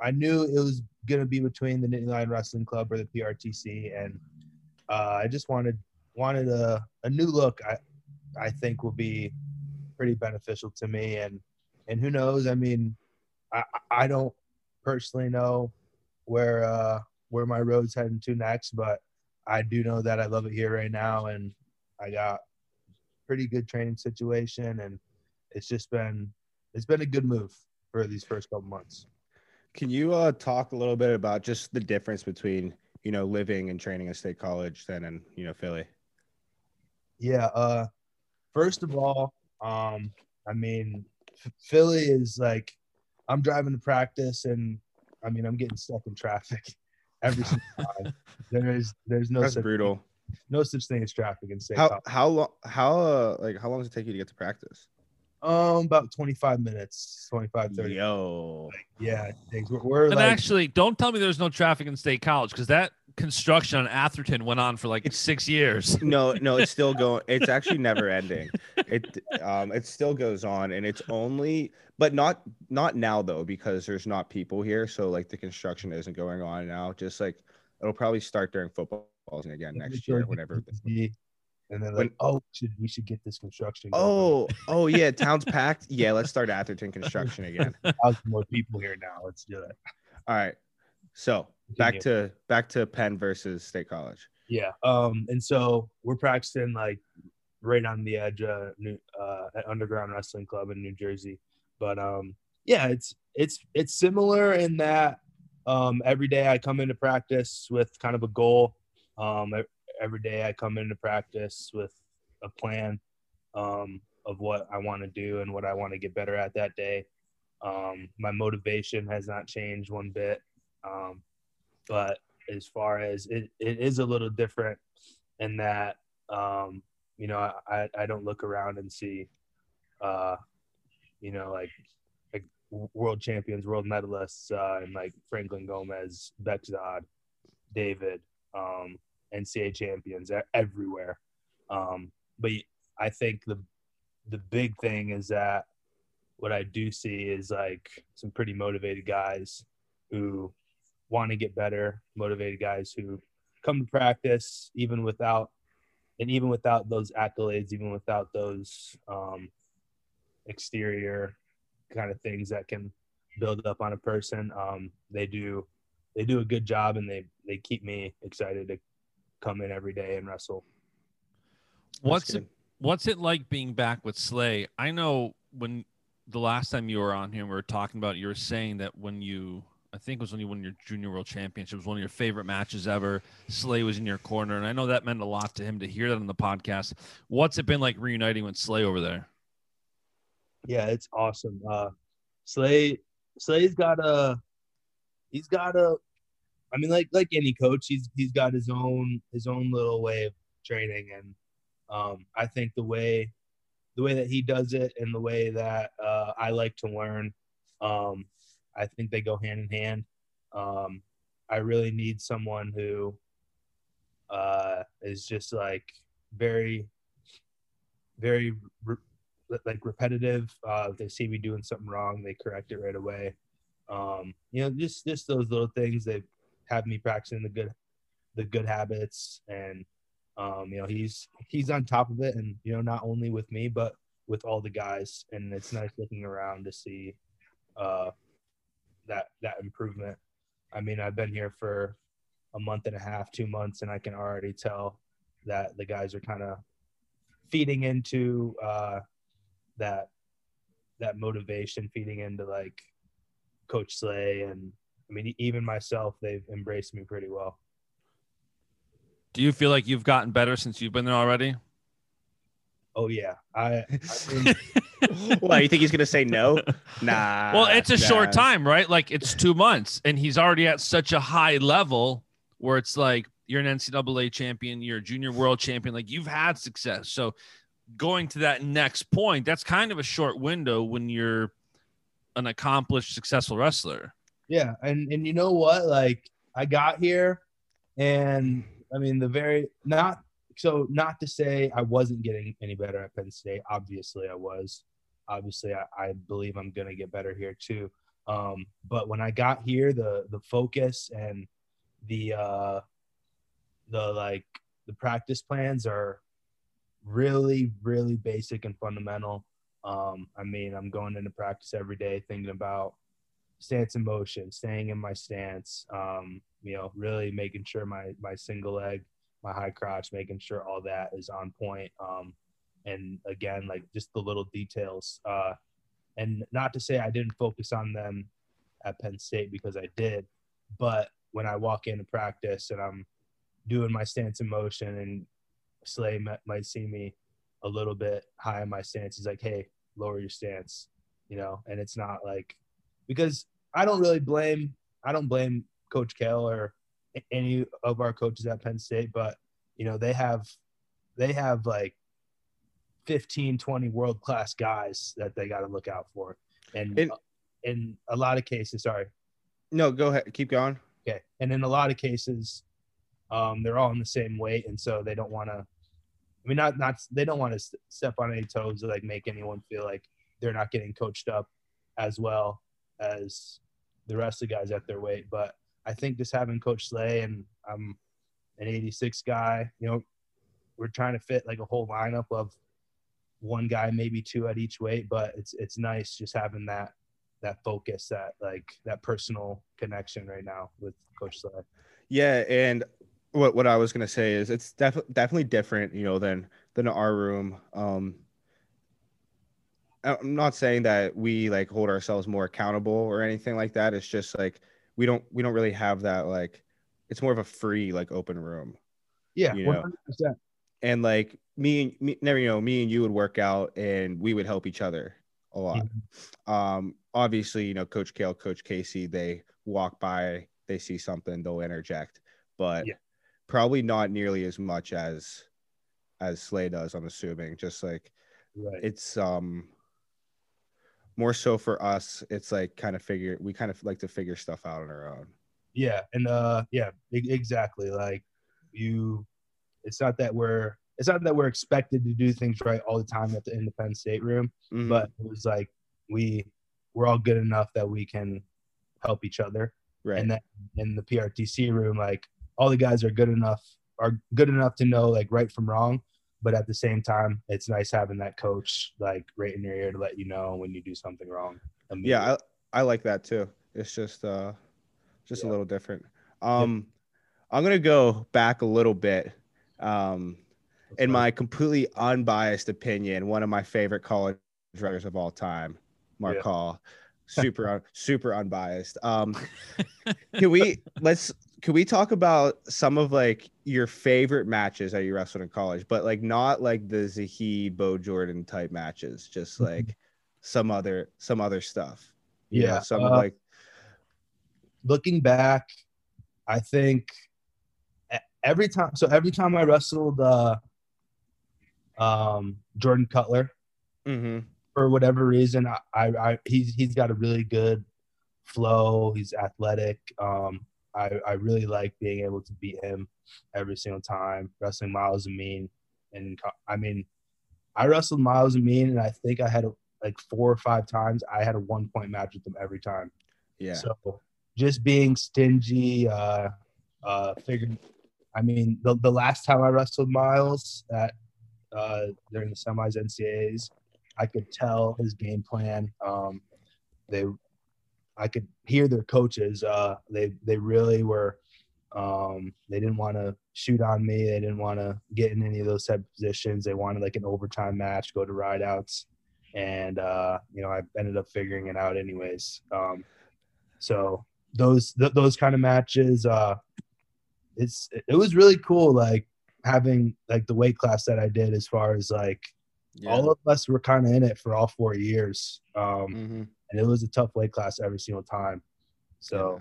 I knew it was gonna be between the Nittany Lion Wrestling Club or the PRTC, and uh, I just wanted wanted a, a new look. I I think will be pretty beneficial to me, and and who knows? I mean, I I don't personally know where uh where my road's heading to next, but I do know that I love it here right now, and I got pretty good training situation, and it's just been it's been a good move for these first couple months. Can you uh, talk a little bit about just the difference between you know living and training at State College then and you know Philly? Yeah. Uh, first of all, um, I mean, Philly is like I'm driving to practice, and I mean I'm getting stuck in traffic every single time. There is there's no That's such, brutal. no such thing as traffic in State How College. how long how uh, like how long does it take you to get to practice? Um, about 25 minutes, 25, 30. Yo, Yeah, it takes- we're, we're And like, actually, don't tell me there's no traffic in State College because that construction on Atherton went on for like It's- six years. no, no, it's still going. It's actually never ending. It um it still goes on, and it's only, but not not now though because there's not people here, so like the construction isn't going on now. Just like it'll probably start during football season again next year, whenever. and then when- like, oh, we should we should get this construction. going. Oh, oh yeah, town's packed. Yeah, let's start Atherton construction again. thousand more people here now. Let's do it. All right. So back to back to Penn versus State College. Yeah. Um, and so we're practicing like right on the edge uh, new, uh, at Underground Wrestling Club in New Jersey. But um, yeah, it's it's it's similar in that um, every day I come into practice with kind of a goal. Um, every day I come into practice with a plan um, of what I want to do and what I want to get better at that day. Um, my motivation has not changed one bit. Um, but as far as it, it is a little different in that um you know i i don't look around and see uh you know like like world champions world medalists uh and like franklin gomez Bekzod david um ncaa champions everywhere. Um but i think the the big thing is that what i do see is like some pretty motivated guys who want to get better, motivated guys who come to practice even without and even without those accolades, even without those um, exterior kind of things that can build up on a person. Um, they do they do a good job and they they keep me excited to come in every day and wrestle. What's it, what's it like being back with Slay? I know when the last time you were on here, we were talking about. You were saying that when you, I think it was when you won your junior world championship, it was one of your favorite matches ever. Slay was in your corner, and I know that meant a lot to him to hear that on the podcast. What's it been like reuniting with Slay over there? Yeah, it's awesome. Uh, Slay Slay's got a he's got a I mean like like any coach, he's he's got his own his own little way of training and um I think the way the way that he does it and the way that uh, I like to learn, um, I think they go hand in hand. Um, I really need someone who uh, is just like very, very re- like repetitive. Uh, if they see me doing something wrong, they correct it right away. Um, you know, just just those little things that have me practicing the good, the good habits, and um, you know, he's he's on top of it, and you know, not only with me, but with all the guys. And it's nice looking around to see uh, that that improvement. I mean, I've been here for a month and a half, two months, and I can already tell that the guys are kind of feeding into uh, that that motivation, feeding into like Coach Slay, and I mean, even myself, they've embraced me pretty well. Do you feel like you've gotten better since you've been there already? Oh yeah, I. I mean, Why you think he's gonna say no? Nah. well, it's a short time, right? Like it's two months, and he's already at such a high level where it's like you're an NCAA champion, you're a junior world champion, like you've had success. So going to that next point, that's kind of a short window when you're an accomplished, successful wrestler. Yeah, and and you know what? Like I got here, and I mean the very not so not to say I wasn't getting any better at Penn State. Obviously, I was. Obviously, I, I believe I'm gonna get better here too. Um, but when I got here, the the focus and the uh, the like the practice plans are really, really basic and fundamental. Um, I mean, I'm going into practice every day thinking about stance and motion, staying in my stance, um, you know, really making sure my my single leg, my high crotch, making sure all that is on point. Um, and again, like just the little details. Uh, and not to say I didn't focus on them at Penn State because I did, but when I walk into practice and I'm doing my stance in motion and Slay might see me a little bit high in my stance. He's like, hey, lower your stance, you know, and it's not like because I don't really blame I don't blame Coach Cael or any of our coaches at Penn State, but you know, they have they have like 15, 20 world class guys that they got to look out for. And in, in a lot of cases, sorry. No, go ahead. Keep going. Okay. And in a lot of cases, um, they're all in the same weight. And so they don't want to, I mean, not, not, they don't want to step on any toes or like make anyone feel like they're not getting coached up as well as the rest of the guys at their weight. But I think just having Coach Slay and I'm an 86 guy, you know, we're trying to fit like a whole lineup of one guy, maybe two at each weight, but it's it's nice just having that that focus, that like that personal connection right now with Coach Slay. Yeah, and what what I was gonna say is it's definitely definitely different, you know, than than our room. Um, I'm not saying that we like hold ourselves more accountable or anything like that. It's just like we don't we don't really have that like it's more of a free like open room. Yeah, you know? 100%. And like me and me, never you know me and you would work out and we would help each other a lot. Mm-hmm. Um, obviously, you know, Coach Cael, Coach Casey, they walk by, they see something, they'll interject, but yeah. probably not nearly as much as as Slay does. I'm assuming, just like right. it's um more so for us. It's like kind of figure we kind of like to figure stuff out on our own. Yeah, and uh, yeah, exactly. Like you, it's not that we're it's not that we're expected to do things right all the time at the independent state room, mm-hmm. but it was like we we're all good enough that we can help each other. Right. And then in the PRTC room, like all the guys are good enough are good enough to know like right from wrong. But at the same time, it's nice having that coach like right in your ear to let you know when you do something wrong. Yeah, I, I like that too. It's just uh just yeah. a little different. Um yeah. I'm gonna go back a little bit. Um in my completely unbiased opinion, one of my favorite college runners of all time, Mark yeah. Hall. Super, super unbiased. Um, can we let's can we talk about some of like your favorite matches that you wrestled in college, but like not like the Zahid Bo Jordan type matches, just mm-hmm. like some other some other stuff. You yeah, know, some uh, like looking back, I think every time. So every time I wrestled uh, um, Jordan Kutler. Mm-hmm. For whatever reason, I, I, I, he's he's got a really good flow. He's athletic. Um, I, I really like being able to beat him every single time. Wrestling Myles Amine, and I mean, I wrestled Myles Amine, and I think I had a, like four or five times. I had a one point match with him every time. Yeah. So just being stingy, uh, uh, figured. I mean, the the last time I wrestled Myles at uh, during the semis NCAAs. I could tell his game plan. Um, they, I could hear their coaches. Uh, they they really were. Um, they didn't want to shoot on me. They didn't want to get in any of those type of positions. They wanted like an overtime match, go to rideouts, and uh, you know I ended up figuring it out anyways. Um, so those th- those kind of matches, uh, it's it was really cool. Like having like the weight class that I did as far as like yeah. all of us were kind of in it for all four years. Um, mm-hmm. And it was a tough weight class every single time. So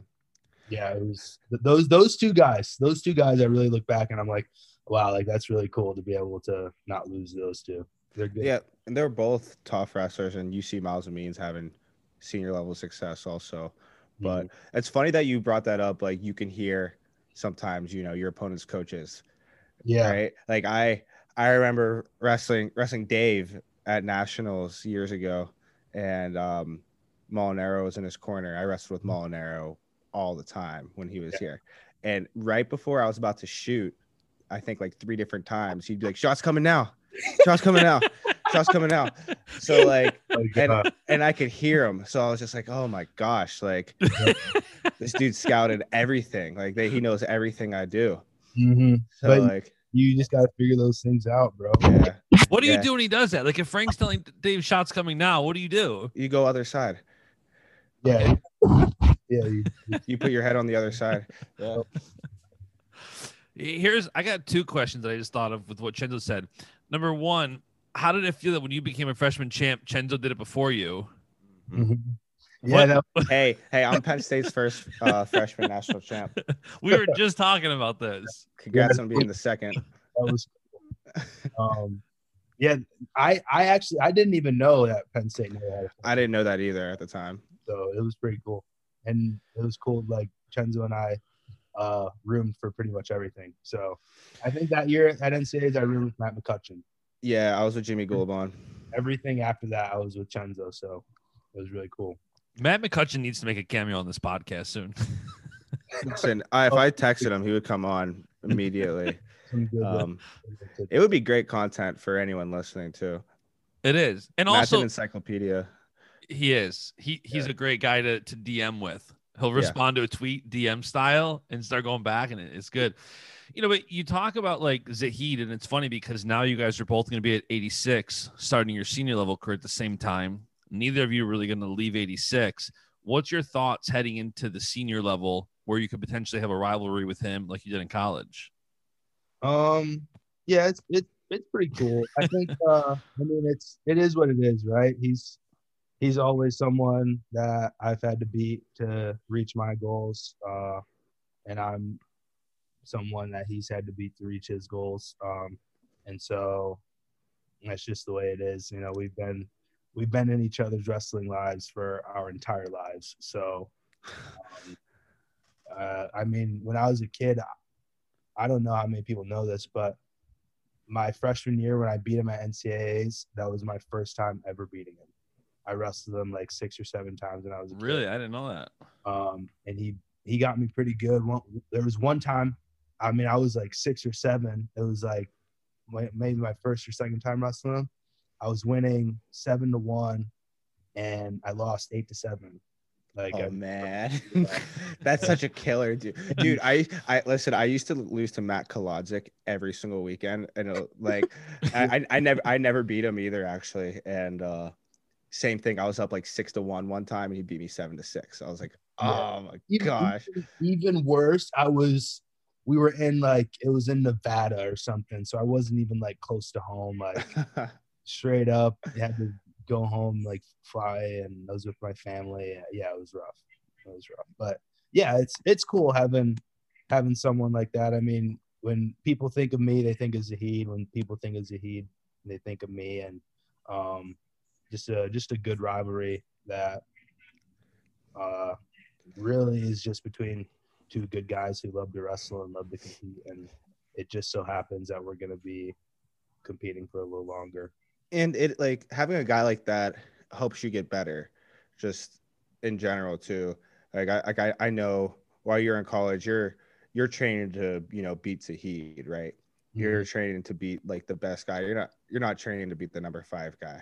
yeah. yeah, it was those, those two guys, those two guys, I really look back and I'm like, wow, like that's really cool to be able to not lose those two. They're good. Yeah. And they're both tough wrestlers and you see Miles and Means having senior level success also. But mm-hmm. it's funny that you brought that up. Like you can hear sometimes, you know, your opponent's coaches yeah. Right. Like I I remember wrestling wrestling Dave at nationals years ago, and um, Molinaro was in his corner. I wrestled with Molinaro all the time when he was yeah. here, and right before I was about to shoot, I think like three different times. He'd be like, "Shots coming now, shots coming now, shots coming now." So like, Like, and and I could hear him. So I was just like, "Oh my gosh!" Like this dude scouted everything. Like they, he knows everything I do. mhm. So But- like, You just gotta figure those things out, bro. yeah, What do you Yeah. do when he does that? Like if Frank's telling Dave shots coming now, what do you do? you go other side. Yeah. Yeah. You, You put your head on the other side. Yeah. Here's I got two questions that I just thought of with what Chenzo said. Number one, how did it feel that when you became a freshman champ, Chenzo did it before you? Mhm. Yeah, that, Hey, hey, I'm Penn State's first uh, freshman national champ. We were just talking about this. Congrats on being the second. that was um yeah, I I actually I didn't even know that Penn State never had a I didn't know that either at the time. So it was pretty cool. And it was cool like Chenzo and I uh roomed for pretty much everything. So I think that year at NCAAs I roomed with Matt McCutcheon. Yeah, I was with Jimmy Gulibon. Everything after that I was with Chenzo, so it was really cool. Matt McCutcheon needs to make a cameo on this podcast soon. Listen, I, if I texted him, he would come on immediately. Um, it would be great content for anyone listening too. it is. And Matt's also an encyclopedia. He is. He he's Yeah. a great guy to, to DM with. He'll Yeah. respond to a tweet DM style and start going back and it, it's good. You know, but you talk about like Zahid, and it's funny because now you guys are both going to be at 86, starting your senior level career at the same time. Neither of you are really going to leave 86. What's your thoughts heading into the senior level where you could potentially have a rivalry with him like you did in college? Um, yeah, it's it's it's pretty cool. I think. uh I mean, it's it is what it is, right? He's he's always someone that I've had to beat to reach my goals, uh, and I'm someone that he's had to beat to reach his goals. Um, and so that's just the way it is. You know, we've been we've been in each other's wrestling lives for our entire lives. So, um, uh, I mean, when I was a kid, I don't know how many people know this, but my freshman year when I beat him at NCAAs, that was my first time ever beating him. I wrestled him like six or seven times when I was a kid. Really? I didn't know that. Um, and he he got me pretty good. One, there was one time, I mean, I was like six or seven. It was like my, maybe my first or second time wrestling him. I was winning seven to one, and I lost eight to seven. Like Oh I- man, that's such a killer, dude. Dude, I I listen. I used to lose to Matt Kolodzik every single weekend, and it, like I, I I never I never beat him either actually. And uh same thing. I was up like six to one one time, and he beat me seven to six. I was like, Yeah. oh my even, gosh. even- worse, I was we were in like it was in Nevada or something, so I wasn't even like close to home. Like straight up, had to go home like fly, and I was with my family. Yeah, it was rough. It was rough, but yeah, it's it's cool having having someone like that. I mean, when people think of me, they think of Zahid. When people think of Zahid, they think of me, and um, just a just a good rivalry that uh, really is just between two good guys who love to wrestle and love to compete, and it just so happens that we're going to be competing for a little longer. and it like having a guy like that helps you get better just in general too. Like i like I, I know while you're in college you're you're training to you know beat Zahid, right? You're training to beat like the best guy. You're not you're not training to beat the number five guy.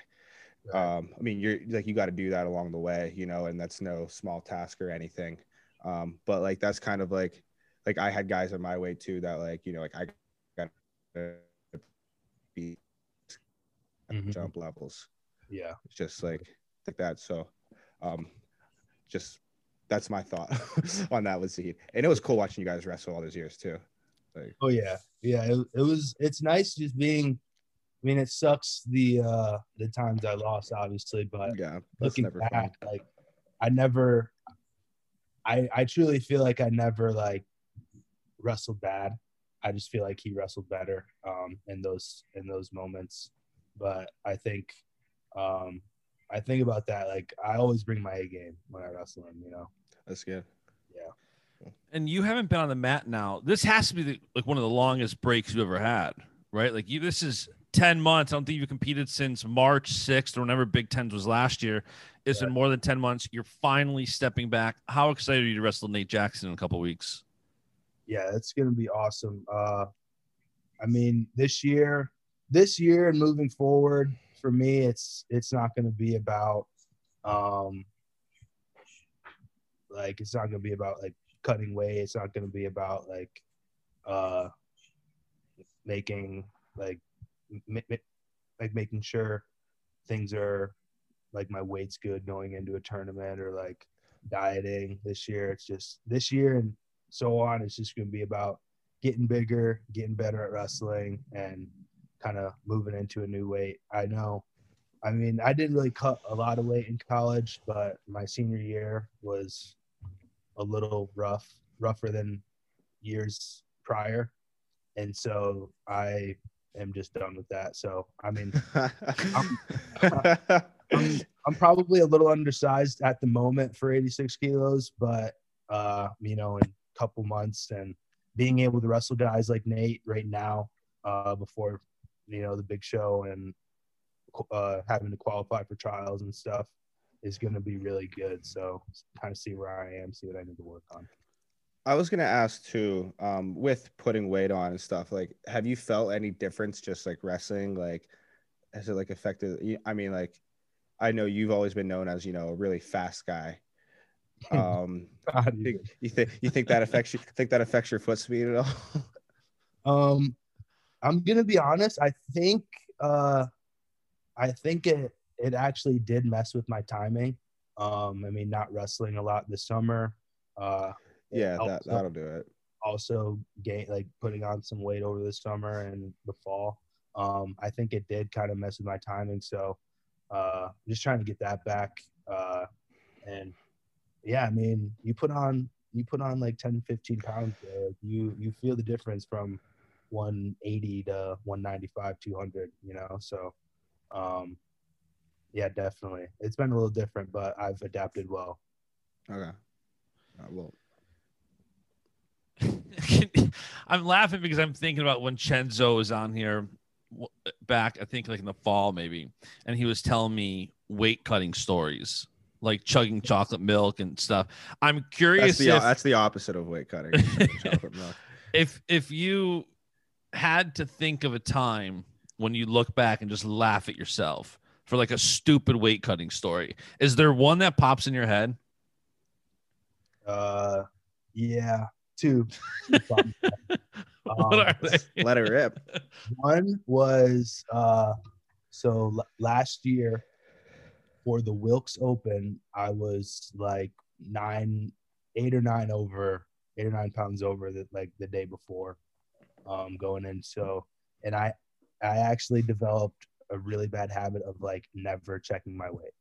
Um i mean you're like you got to do that along the way you know and that's no small task or anything um but like that's kind of like like i had guys on my way too that like you know like i got to beat Mhm. jump levels yeah. it's just like like that so um just that's my thought on that with Zahid. and it was cool watching you guys wrestle all those years too like Oh yeah, yeah. It, it was. It's nice just being. I mean, it sucks the uh the times I lost, obviously, but yeah looking never fun back, like I never. I I truly feel like I never like wrestled bad. I just feel like he wrestled better um in those in those moments. But I think um I think about that like I always bring my A game when I wrestle him, you know. that's good Yeah. And you haven't been on the mat now. This has to be the, like one of the longest breaks you've ever had, right? Like you, this is 10 months. I don't think you've competed since March 6th or whenever Big Tens was last year. It's been more than 10 months. You're finally stepping back. How excited are you to wrestle Nate Jackson in a couple weeks? yeah, it's gonna be awesome. Uh, I mean, this year, this year and moving forward, for me, it's it's not going to be about, um, like it's not going to be about like cutting weight. It's not going to be about like, uh, making like, m- m- like making sure things are like my weight's good going into a tournament or like dieting this year. It's just this year and so on. It's just going to be about getting bigger, getting better at wrestling, and kind of moving into a new weight. I know. I mean, I didn't really cut a lot of weight in college, but my senior year was a little rough, rougher than years prior. And so I am just done with that. So, I mean, I'm, I'm probably a little undersized at the moment for 86 kilos, but uh, you know, in a couple months and being able to wrestle guys like Nate right now, uh, before you know the big show and uh, having to qualify for trials and stuff is going to be really good. So kind of see where I am, see what I need to work on. I was gonna ask too, um, with putting weight on and stuff. Like, have you felt any difference just like wrestling? Like, has it like affected? I mean, like, I know you've always been known as you know a really fast guy. Um, you, think, you think you think that affects you? Think that affects your foot speed at all? um, I'm gonna be honest. I think uh, I think it it actually did mess with my timing. Um, I mean, not wrestling a lot this summer. Uh, yeah, that that'll do it. Also, gain like putting on some weight over the summer and the fall. Um, I think it did kind of mess with my timing. So, uh, just trying to get that back. Uh, and yeah, I mean, you put on you put on like 10, 15 pounds. You you feel the difference from 180 to 195, 200. You know, so um, yeah, definitely. It's been a little different, but I've adapted well. Okay. Uh, well, I'm laughing because I'm thinking about when Chenzo was on here back, I think like in the fall maybe, and he was telling me weight cutting stories, like chugging chocolate milk and stuff. I'm curious. That's the, if, that's the opposite of weight cutting. chocolate milk. If if you had to think of a time when you look back and just laugh at yourself for like a stupid weight cutting story, is there one that pops in your head? Uh, yeah, two. what Um, are they? Let it rip. One was uh, so l- last year for the Wilkes Open, I was like nine, eight or nine over, eight or nine pounds over the like the day before, um, going in. So, and I, I actually developed a really bad habit of like never checking my weight.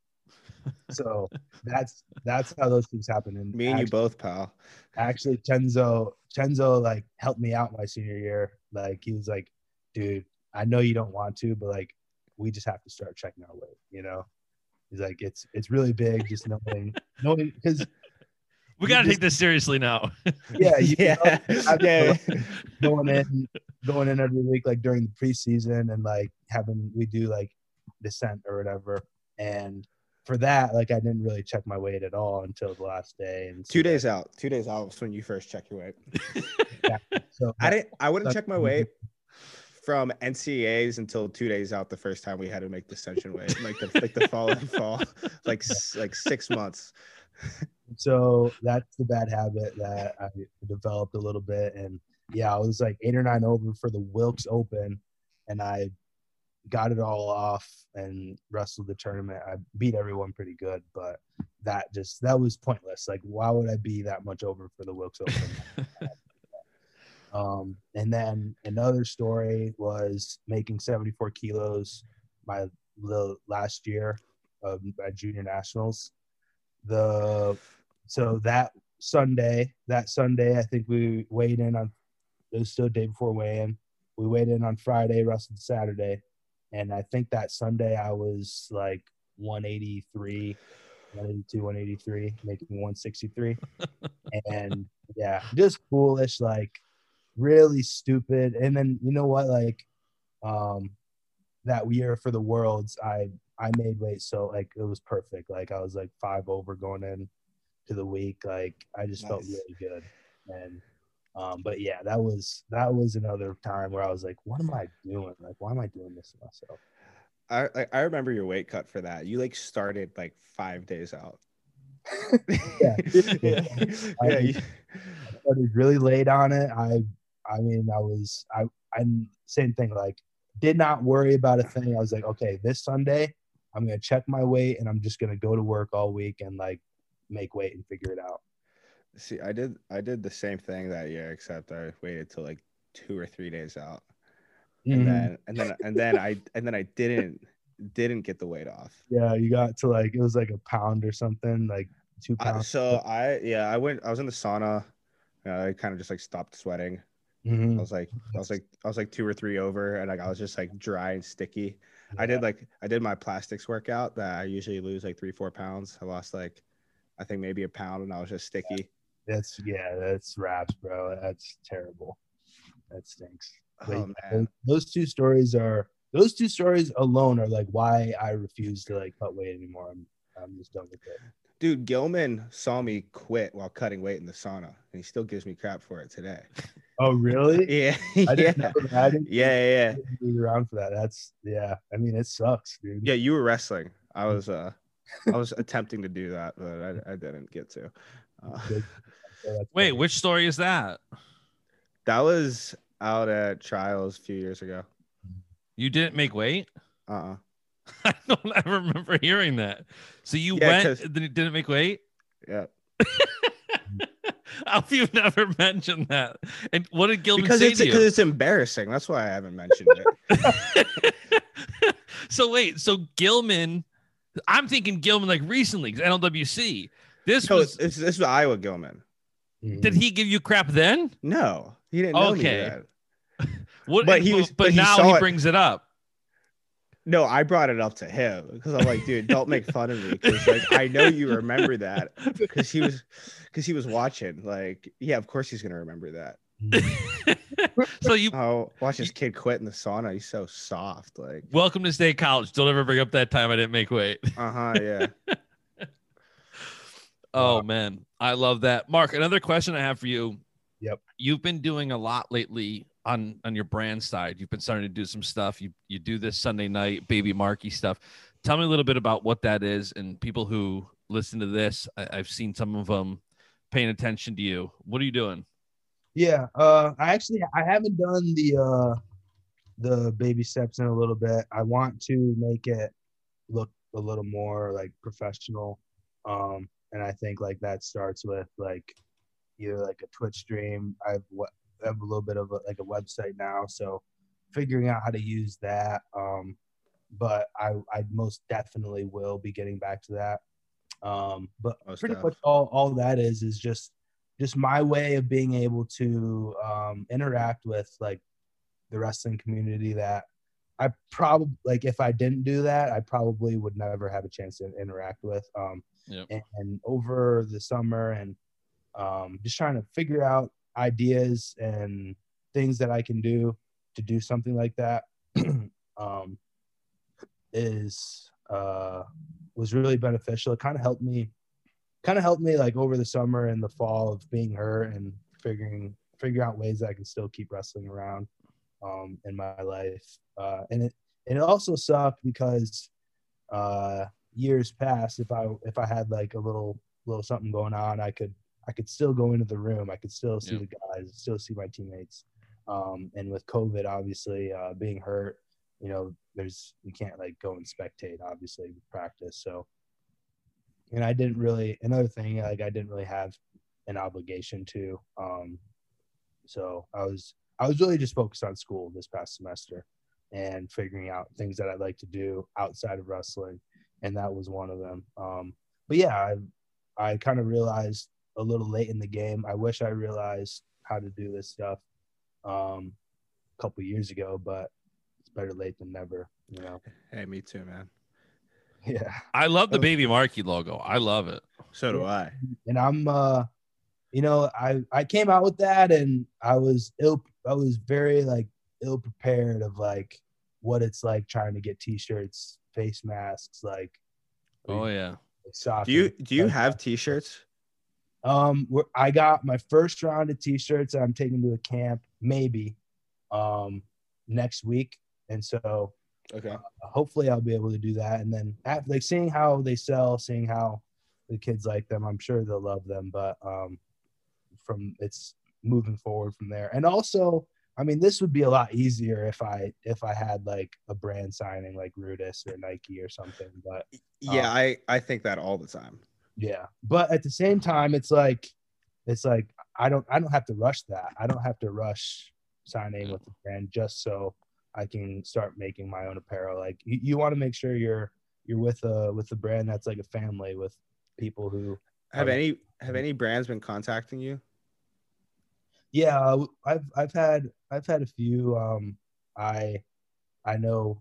So that's that's how those things happen. And Me and you both, pal. actually Chenzo Chenzo like helped me out my senior year. Like he was like, dude, I know you don't want to, but like we just have to start checking our weight, you know? He's like, it's it's really big, just knowing knowing because We got to just- take this seriously now. yeah, you Yeah. know, I've Yeah. going in going in every week like during the preseason and like having we do like descent or whatever. And for that, like I didn't really check my weight at all until the last day. And so Two days out. Two days out was when you first check your weight. yeah. So I didn't. I wouldn't check my weight from NCAAs until two days out. The first time we had to make descension weight, like the like the following fall, like s- like six months. so that's the bad habit that I developed a little bit. And yeah, I was like eight or nine over for the Wilkes Open, and I got it all off and wrestled the tournament. I beat everyone pretty good, but that just that was pointless. Like, why would I be that much over for the Wilkes Open? um, and then another story was making 74 kilos my the last year of my junior nationals. The so that Sunday, that Sunday, I think we weighed in on it was still day before weigh-in. We weighed in on Friday, wrestled Saturday, and I think that Sunday I was like 183, 182, 183, making 163, and yeah, just foolish, like really stupid. And then you know what, like, um, that year for the worlds, I I made weight so like it was perfect. Like I was like five over going in to the week. Like I just felt really good. And Um, but yeah, that was that was another time where I was like, what am I doing? Like, why am I doing this to myself? I I- I remember your weight cut for that. You like started like five days out. Yeah. yeah. I- yeah, you- started really late on it. I I mean I was I I'm same thing like did not worry about a thing. I was like, okay, this Sunday I'm gonna check my weight and I'm just gonna go to work all week and like make weight and figure it out. See, I did I did the same thing that year, except I waited till like two or three days out, and Mhm. then and then and then I and then I didn't didn't get the weight off. yeah, you got to like it was like a pound or something, like two I, pounds. so I yeah I went I was in the sauna. I kind of just like stopped sweating. I Mhm. was like I was like I was like two or three over, and like I was just like dry and sticky. I did like I did my plastics workout that I usually lose like three four pounds. I lost like I think maybe a pound, and I was just sticky. That's yeah, that's raps, bro. That's terrible. That stinks. Oh yeah, man. those, two stories are those two stories alone are like why I refuse to like cut weight anymore. I'm I'm just done with it. Dude, Gilman saw me quit while cutting weight in the sauna, and he still gives me crap for it today. Oh really? Yeah, I yeah, didn't know that. I didn't yeah, yeah, yeah. around for that. That's yeah. I mean, it sucks, dude. Yeah, you were wrestling. I was, uh, I was attempting to do that, but I, I didn't get to. Uh, So Wait, which story is that? that was out at trials a few years ago. You didn't make weight? Uh, uh I don't ever remember hearing that. So you Yeah, went, 'cause- and then you didn't make weight? yeah. How have you never mentioned that? And what did Gilman Because say it's to because it's embarrassing. That's why I haven't mentioned it. so wait, so Gilman, I'm thinking Gilman like recently, 'cause NLWC. This no, was it's, this is Iowa Gilman. Mhm. did he give you crap then? No, he didn't know me Okay. What But he was- but, but he now saw he it. brings it up. No, I brought it up to him because I'm like, dude, don't make fun of me because like I know you remember that because he was because he was watching. Like, yeah, of course he's gonna remember that. so you Oh, watch this kid quit in the sauna. He's so soft. Like, welcome to state college. Don't ever bring up that time I didn't make weight. uh huh, yeah. Oh man, I love that. Mark, another question I have for you. Yep. You've been doing a lot lately on on your brand side. You've been starting to do some stuff. You you do this Sunday night baby Marky stuff. Tell me a little bit about what that is and people who listen to this. I, I've seen some of them paying attention to you. What are you doing? Yeah, uh, I actually I haven't done the uh, the baby steps in a little bit. I want to make it look a little more like professional, um, and I think like that starts with like either like a Twitch stream. I've what I have a little bit of a, like a website now, so figuring out how to use that. Um, but I I most definitely will be getting back to that. Um, but Most pretty much all all that is is just just my way of being able to um, interact with like the wrestling community that I probably like if I didn't do that, I probably would never have a chance to interact with. Um, Yep. and, and over the summer and um, just trying to figure out ideas and things that I can do to do something like that um, is uh, was really beneficial. It kind of helped me, kind of helped me like over the summer and the fall of being hurt and figuring figure out ways that I can still keep wrestling around um, in my life. Uh, and it and it also sucked because uh, years past, if I if I had like a little little something going on, I could I could still go into the room. I could still see Yeah. the guys, still see my teammates. Um, and with COVID, obviously uh, being hurt, you know, there's you can't like go and spectate, obviously, with practice. So, and I didn't really another thing like I didn't really have an obligation to. Um, so I was I was really just focused on school this past semester and figuring out things that I'd like to do outside of wrestling, and that was one of them. Um, but yeah, I I kind of realized a little late in the game. I wish I realized how to do this stuff um, a couple years ago, but it's better late than never. You know? Hey, me too, man. Yeah. I love the Oh. baby Marky logo. I love it. So do I. and I'm uh you know I I came out with that and I was ill I was very like ill prepared of like what it's like trying to get t-shirts, face masks, like Oh yeah. soccer. Do you do you like have t-shirts? Um, we're, I got my first round of t-shirts I'm taking to a camp, maybe, um, next week, and so Okay. uh, hopefully I'll be able to do that. And then after, like seeing how they sell, seeing how the kids like them, I'm sure they'll love them. But um, from it's moving forward from there. And also, I mean, this would be a lot easier if I if I had like a brand signing like Rudis or Nike or something. But Yeah, Um, I I think that all the time. yeah, but at the same time, it's like it's like I don't I don't have to rush that. I don't have to rush signing with the brand just so I can start making my own apparel. Like you, you want to make sure you're you're with a with a brand that's like a family with people who Have any have any brands been contacting you? yeah i've i've had i've had a few um i i know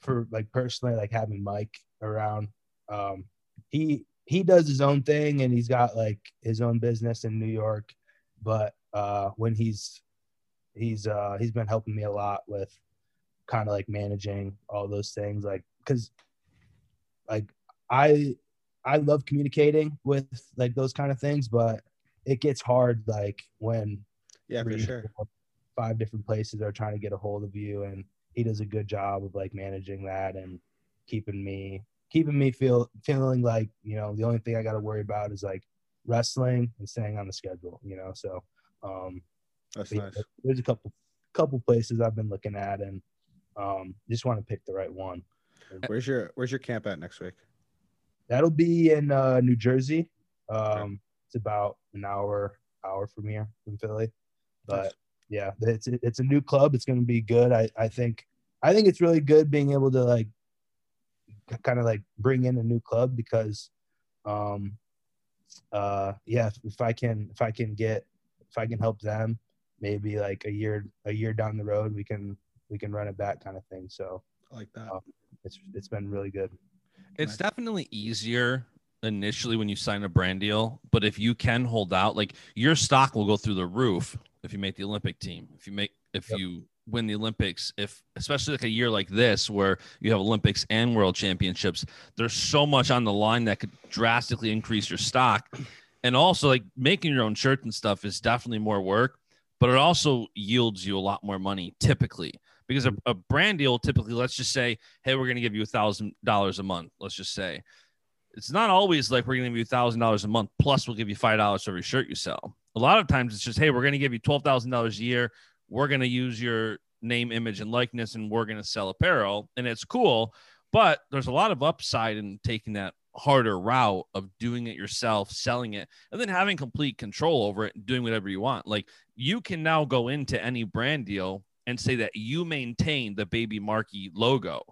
for like personally like having mike around um he he does his own thing and he's got like his own business in new york but uh when he's he's uh he's been helping me a lot with kind of like managing all those things like because like i i love communicating with like those kind of things but it gets hard like when Yeah, for sure. five different places are trying to get a hold of you and he does a good job of like managing that and keeping me keeping me feel feeling like you know the only thing i got to worry about is like wrestling and staying on the schedule you know so um That's nice. there's a couple couple places i've been looking at and um just want to pick the right one Where's your Where's your camp at next week? that'll be in uh new jersey um it's about an hour hour from here from philly but. Yeah it's it's a new club it's going to be good i i think i think it's really good being able to like kind of like bring in a new club because um uh yeah if, if i can if i can get if i can help them maybe like a year a year down the road we can we can run it back kind of thing so I like that. Oh. it's it's been really good It's Nice. definitely easier initially when you sign a brand deal, but if you can hold out, like your stock will go through the roof if you make the Olympic team. If you make if Yep. you win the Olympics, if especially like a year like this where you have Olympics and World Championships, there's so much on the line that could drastically increase your stock. And also like making your own shirts and stuff is definitely more work, but it also yields you a lot more money typically because a, a brand deal typically let's just say hey we're going to give you a thousand dollars a month let's just say it's not always like we're going to give you a thousand dollars a month plus we'll give you five dollars for every shirt you sell a lot of times it's just hey we're going to give you twelve thousand dollars a year. We're going to use your name image and likeness and we're going to sell apparel and it's cool. But there's a lot of upside in taking that harder route of doing it yourself selling it and then having complete control over it and doing whatever you want. Like you can now go into any brand deal and say that you maintain the baby Marky logo.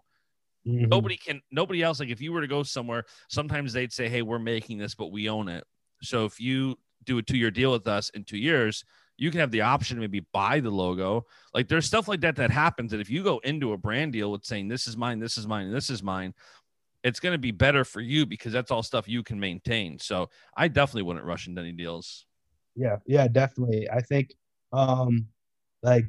Mm-hmm. Nobody can nobody else like if you were to go somewhere sometimes they'd say hey we're making this but we own it. So if you do a two-year deal with us in two years you can have the option to maybe buy the logo. Like there's stuff like that that happens that if you go into a brand deal with saying this is mine this is mine this is mine it's going to be better for you because that's all stuff you can maintain. So i definitely wouldn't rush into any deals. Yeah yeah definitely. I think um like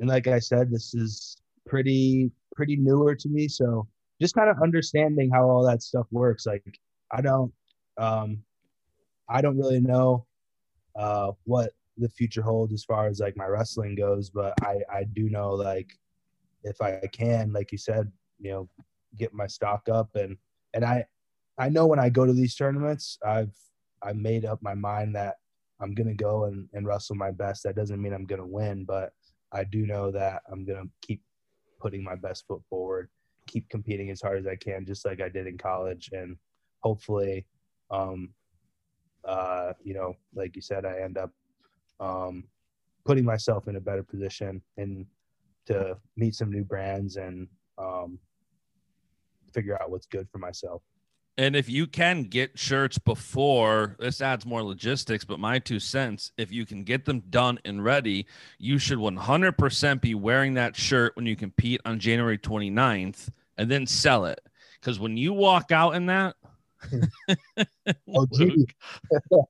and like i said this is pretty pretty newer to me. So just kind of understanding how all that stuff works. Like i don't um i don't really know uh what the future holds as far as like my wrestling goes but i i do know like if i can like you said you know get my stock up and and i i know when i go to these tournaments i've i made up my mind that I'm gonna go and, and wrestle my best. That doesn't mean I'm gonna win, but I do know that I'm gonna keep putting my best foot forward, keep competing as hard as I can, just like I did in college, and hopefully, um, uh, you know, like you said, I end up um, putting myself in a better position and to meet some new brands and um, figure out what's good for myself. And if you can get shirts before, this adds more logistics, but my two cents, if you can get them done and ready, you should 100% be wearing that shirt when you compete on January 29th and then sell it. Because when you walk out in that, Oh,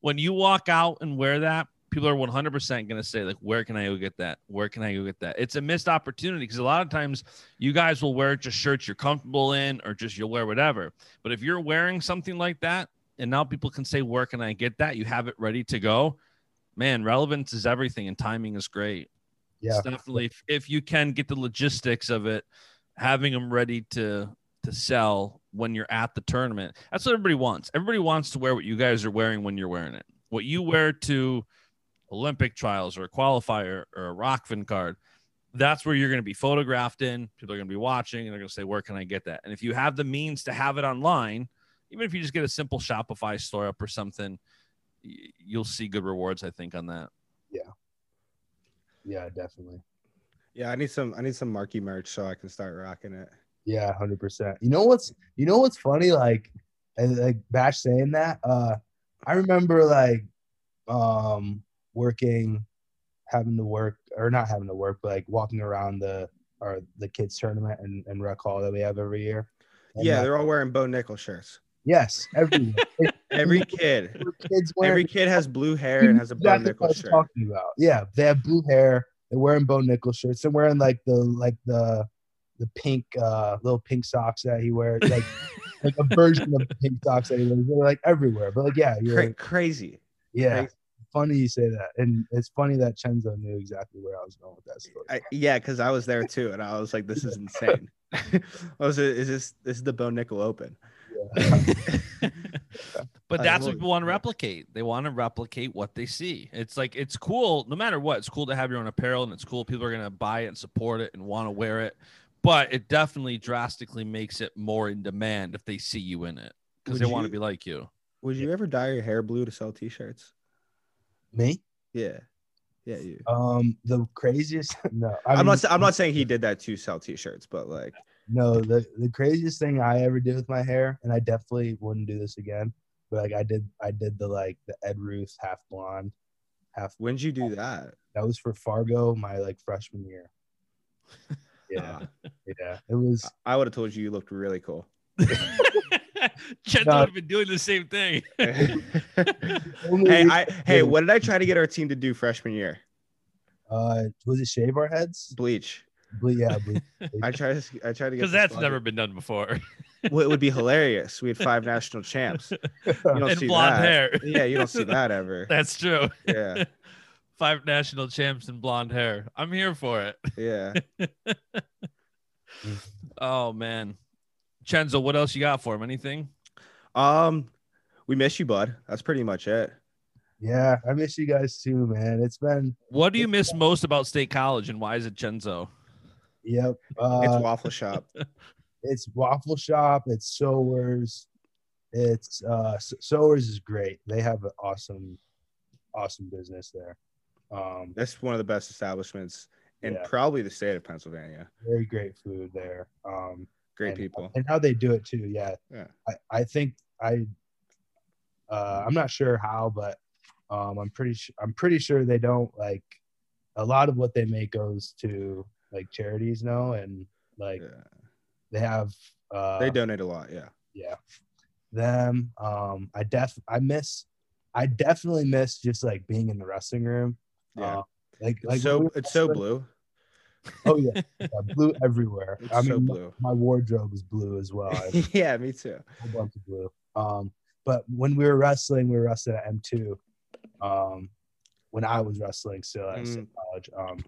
when you walk out and wear that, people are 100% going to say, like, where can I go get that? Where can I go get that? It's a missed opportunity because a lot of times you guys will wear just shirts you're comfortable in or just you'll wear whatever. But if you're wearing something like that, and now people can say, "Where can I get that?" You have it ready to go. Man, relevance is everything, and timing is great. Yeah. It's definitely if, if you can get the logistics of it, having them ready to to sell when you're at the tournament. That's what everybody wants. Everybody wants to wear what you guys are wearing when you're wearing it. What you wear to Olympic trials or a qualifier or a RokFin card. That's where you're going to be photographed in. People are going to be watching and they're going to say, Where can I get that? And if you have the means to have it online, even if you just get a simple Shopify store up or something, you'll see good rewards, I think, on that. Yeah. Yeah, definitely. Yeah, I need some. I need some Marky merch so I can start rocking it. Yeah, hundred percent. You know what's you know what's funny? Like, and like Bash saying that. Uh, I remember like, um, working, having to work or not having to work, but like walking around the or the kids tournament and, and rec hall that we have every year. And, yeah, like, they're all wearing Bo Nickal shirts. yes, every Every kid, every kid has blue hair and has a Bo Nickal shirt. talking about. Yeah, they have blue hair. They're wearing Bo Nickal shirts. They're wearing like the like the the pink uh little pink socks that he wears, like like a version of the pink socks that he wears. They're like everywhere. But like yeah, you're Cra- crazy. yeah. crazy. Funny you say that, and it's funny that Chenzo knew exactly where I was going with that story. I, yeah, because I was there too, and I was like, "This is insane." I was, is this this is the Bo Nickal Open? but that's what love people want to replicate. They want to replicate what they see. It's like it's cool, no matter what. It's cool to have your own apparel, and it's cool. People are gonna buy it and support it and want to wear it. But it definitely drastically makes it more in demand if they see you in it because they want to be like you. Would you ever dye your hair blue to sell T-shirts? Me? Yeah, yeah, you. Um, the craziest. No, I I'm mean, not. I'm not saying he did that to sell T-shirts, but like, No, the the craziest thing I ever did with my hair, and I definitely wouldn't do this again. But like I did, I did the like the Ed Ruth half blonde, half. when'd you do that? That was for Fargo, my like freshman year. Yeah, yeah, it was. I would have told you you looked really cool. Chet No. would have been doing the same thing. hey, I hey, what did I try to get our team to do freshman year? uh, was it shave our heads? Bleach. Ble- yeah, bleach. I tried to. I tried to get Because that's squad- never been done before. Well, it would be hilarious. We had five national champs. You don't and see blonde that. hair. Yeah, you don't see that ever. That's true. Yeah, Five national champs and blonde hair. I'm here for it. yeah. Oh man. Chenzo, what else you got for him? Anything? Um, we miss you, bud. That's pretty much it. yeah. I miss you guys too, man. It's been What do you miss most about State College and why is it Chenzo? yep. Uh, It's waffle shop. it's waffle shop it's sowers it's uh S- sowers is great they have an awesome awesome business there um That's one of the best establishments in Yeah. probably the state of Pennsylvania. very great food there um Great and, people. and how they do it too yeah Yeah. i i think i uh i'm not sure how but um i'm pretty sure i'm pretty sure they don't like a lot of what they make goes to like charities now. and like Yeah. they have uh They donate a lot. Yeah. yeah them um i def i miss i definitely miss just like being in the wrestling room Yeah. Uh, like like so it's so blue. oh yeah, yeah blue everywhere. It's i mean so my- blue. my wardrobe is blue as well. Yeah, me too. a bunch of blue. Um but when we were wrestling we were wrestling at m2 um when i was wrestling still at State college. Um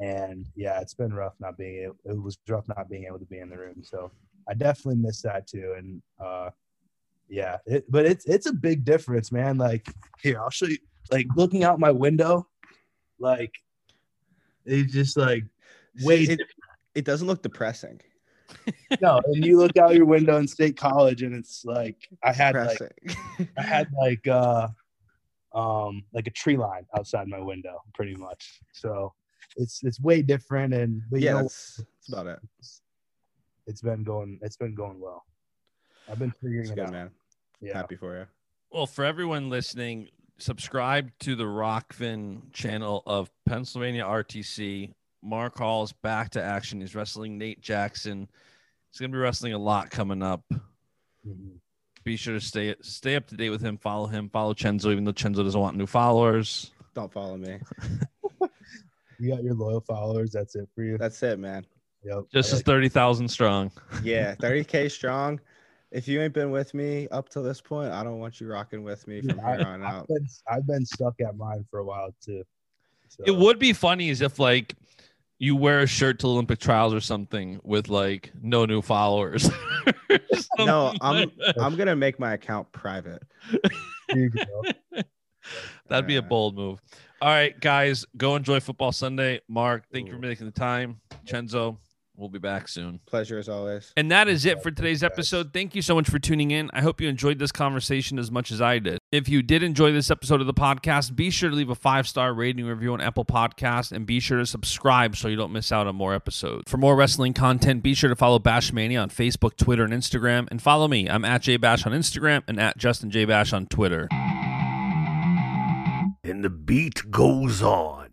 and yeah it's been rough not being able, it was rough not being able to be in the room. So i definitely miss that too. And uh yeah it, but it's it's a big difference man. Like here i'll show you like looking out my window like it's just like way it, it doesn't look depressing. no and you look out your window in state college and it's like i had like I had like uh um like a tree line outside my window pretty much. So it's it's way different and but you know that's, that's about it. it's been going it's been going well. I've been figuring It's it good, out. man. Yeah. Happy for you. Well, for everyone listening, subscribe to the RokFin channel of Pennsylvania RTC. Mark Hall's back to action. He's wrestling Nate Jackson. He's going to be wrestling a lot coming up. Mhm. Be sure to stay stay up to date with him. Follow him. Follow Chenzo, even though Chenzo doesn't want new followers. Don't follow me. You got your loyal followers, that's it for you. That's it, man. Yep. Just I as thirty thousand strong. Yeah, 30k strong. if you ain't been with me up to this point, I don't want you rocking with me from I, here on have out. been, I've been stuck at mine for a while too. So, It would be funny as if like you wear a shirt to Olympic trials or something with like no new followers. No, I'm. I'm gonna make my account private. There you go. That'd be a bold move. All right, guys, go enjoy football Sunday. Mark, thank you for making the time. Chenzo, we'll be back soon. Pleasure as always. And that is it for today's episode. Thank you so much for tuning in. I hope you enjoyed this conversation as much as I did. If you did enjoy this episode of the podcast, be sure to leave a five star rating review on Apple Podcasts and be sure to subscribe so you don't miss out on more episodes. For more wrestling content, be sure to follow Bashmania on Facebook, Twitter, and Instagram. And follow me. I'm at JBash on Instagram and at Justin J Bash on Twitter. And the beat goes on.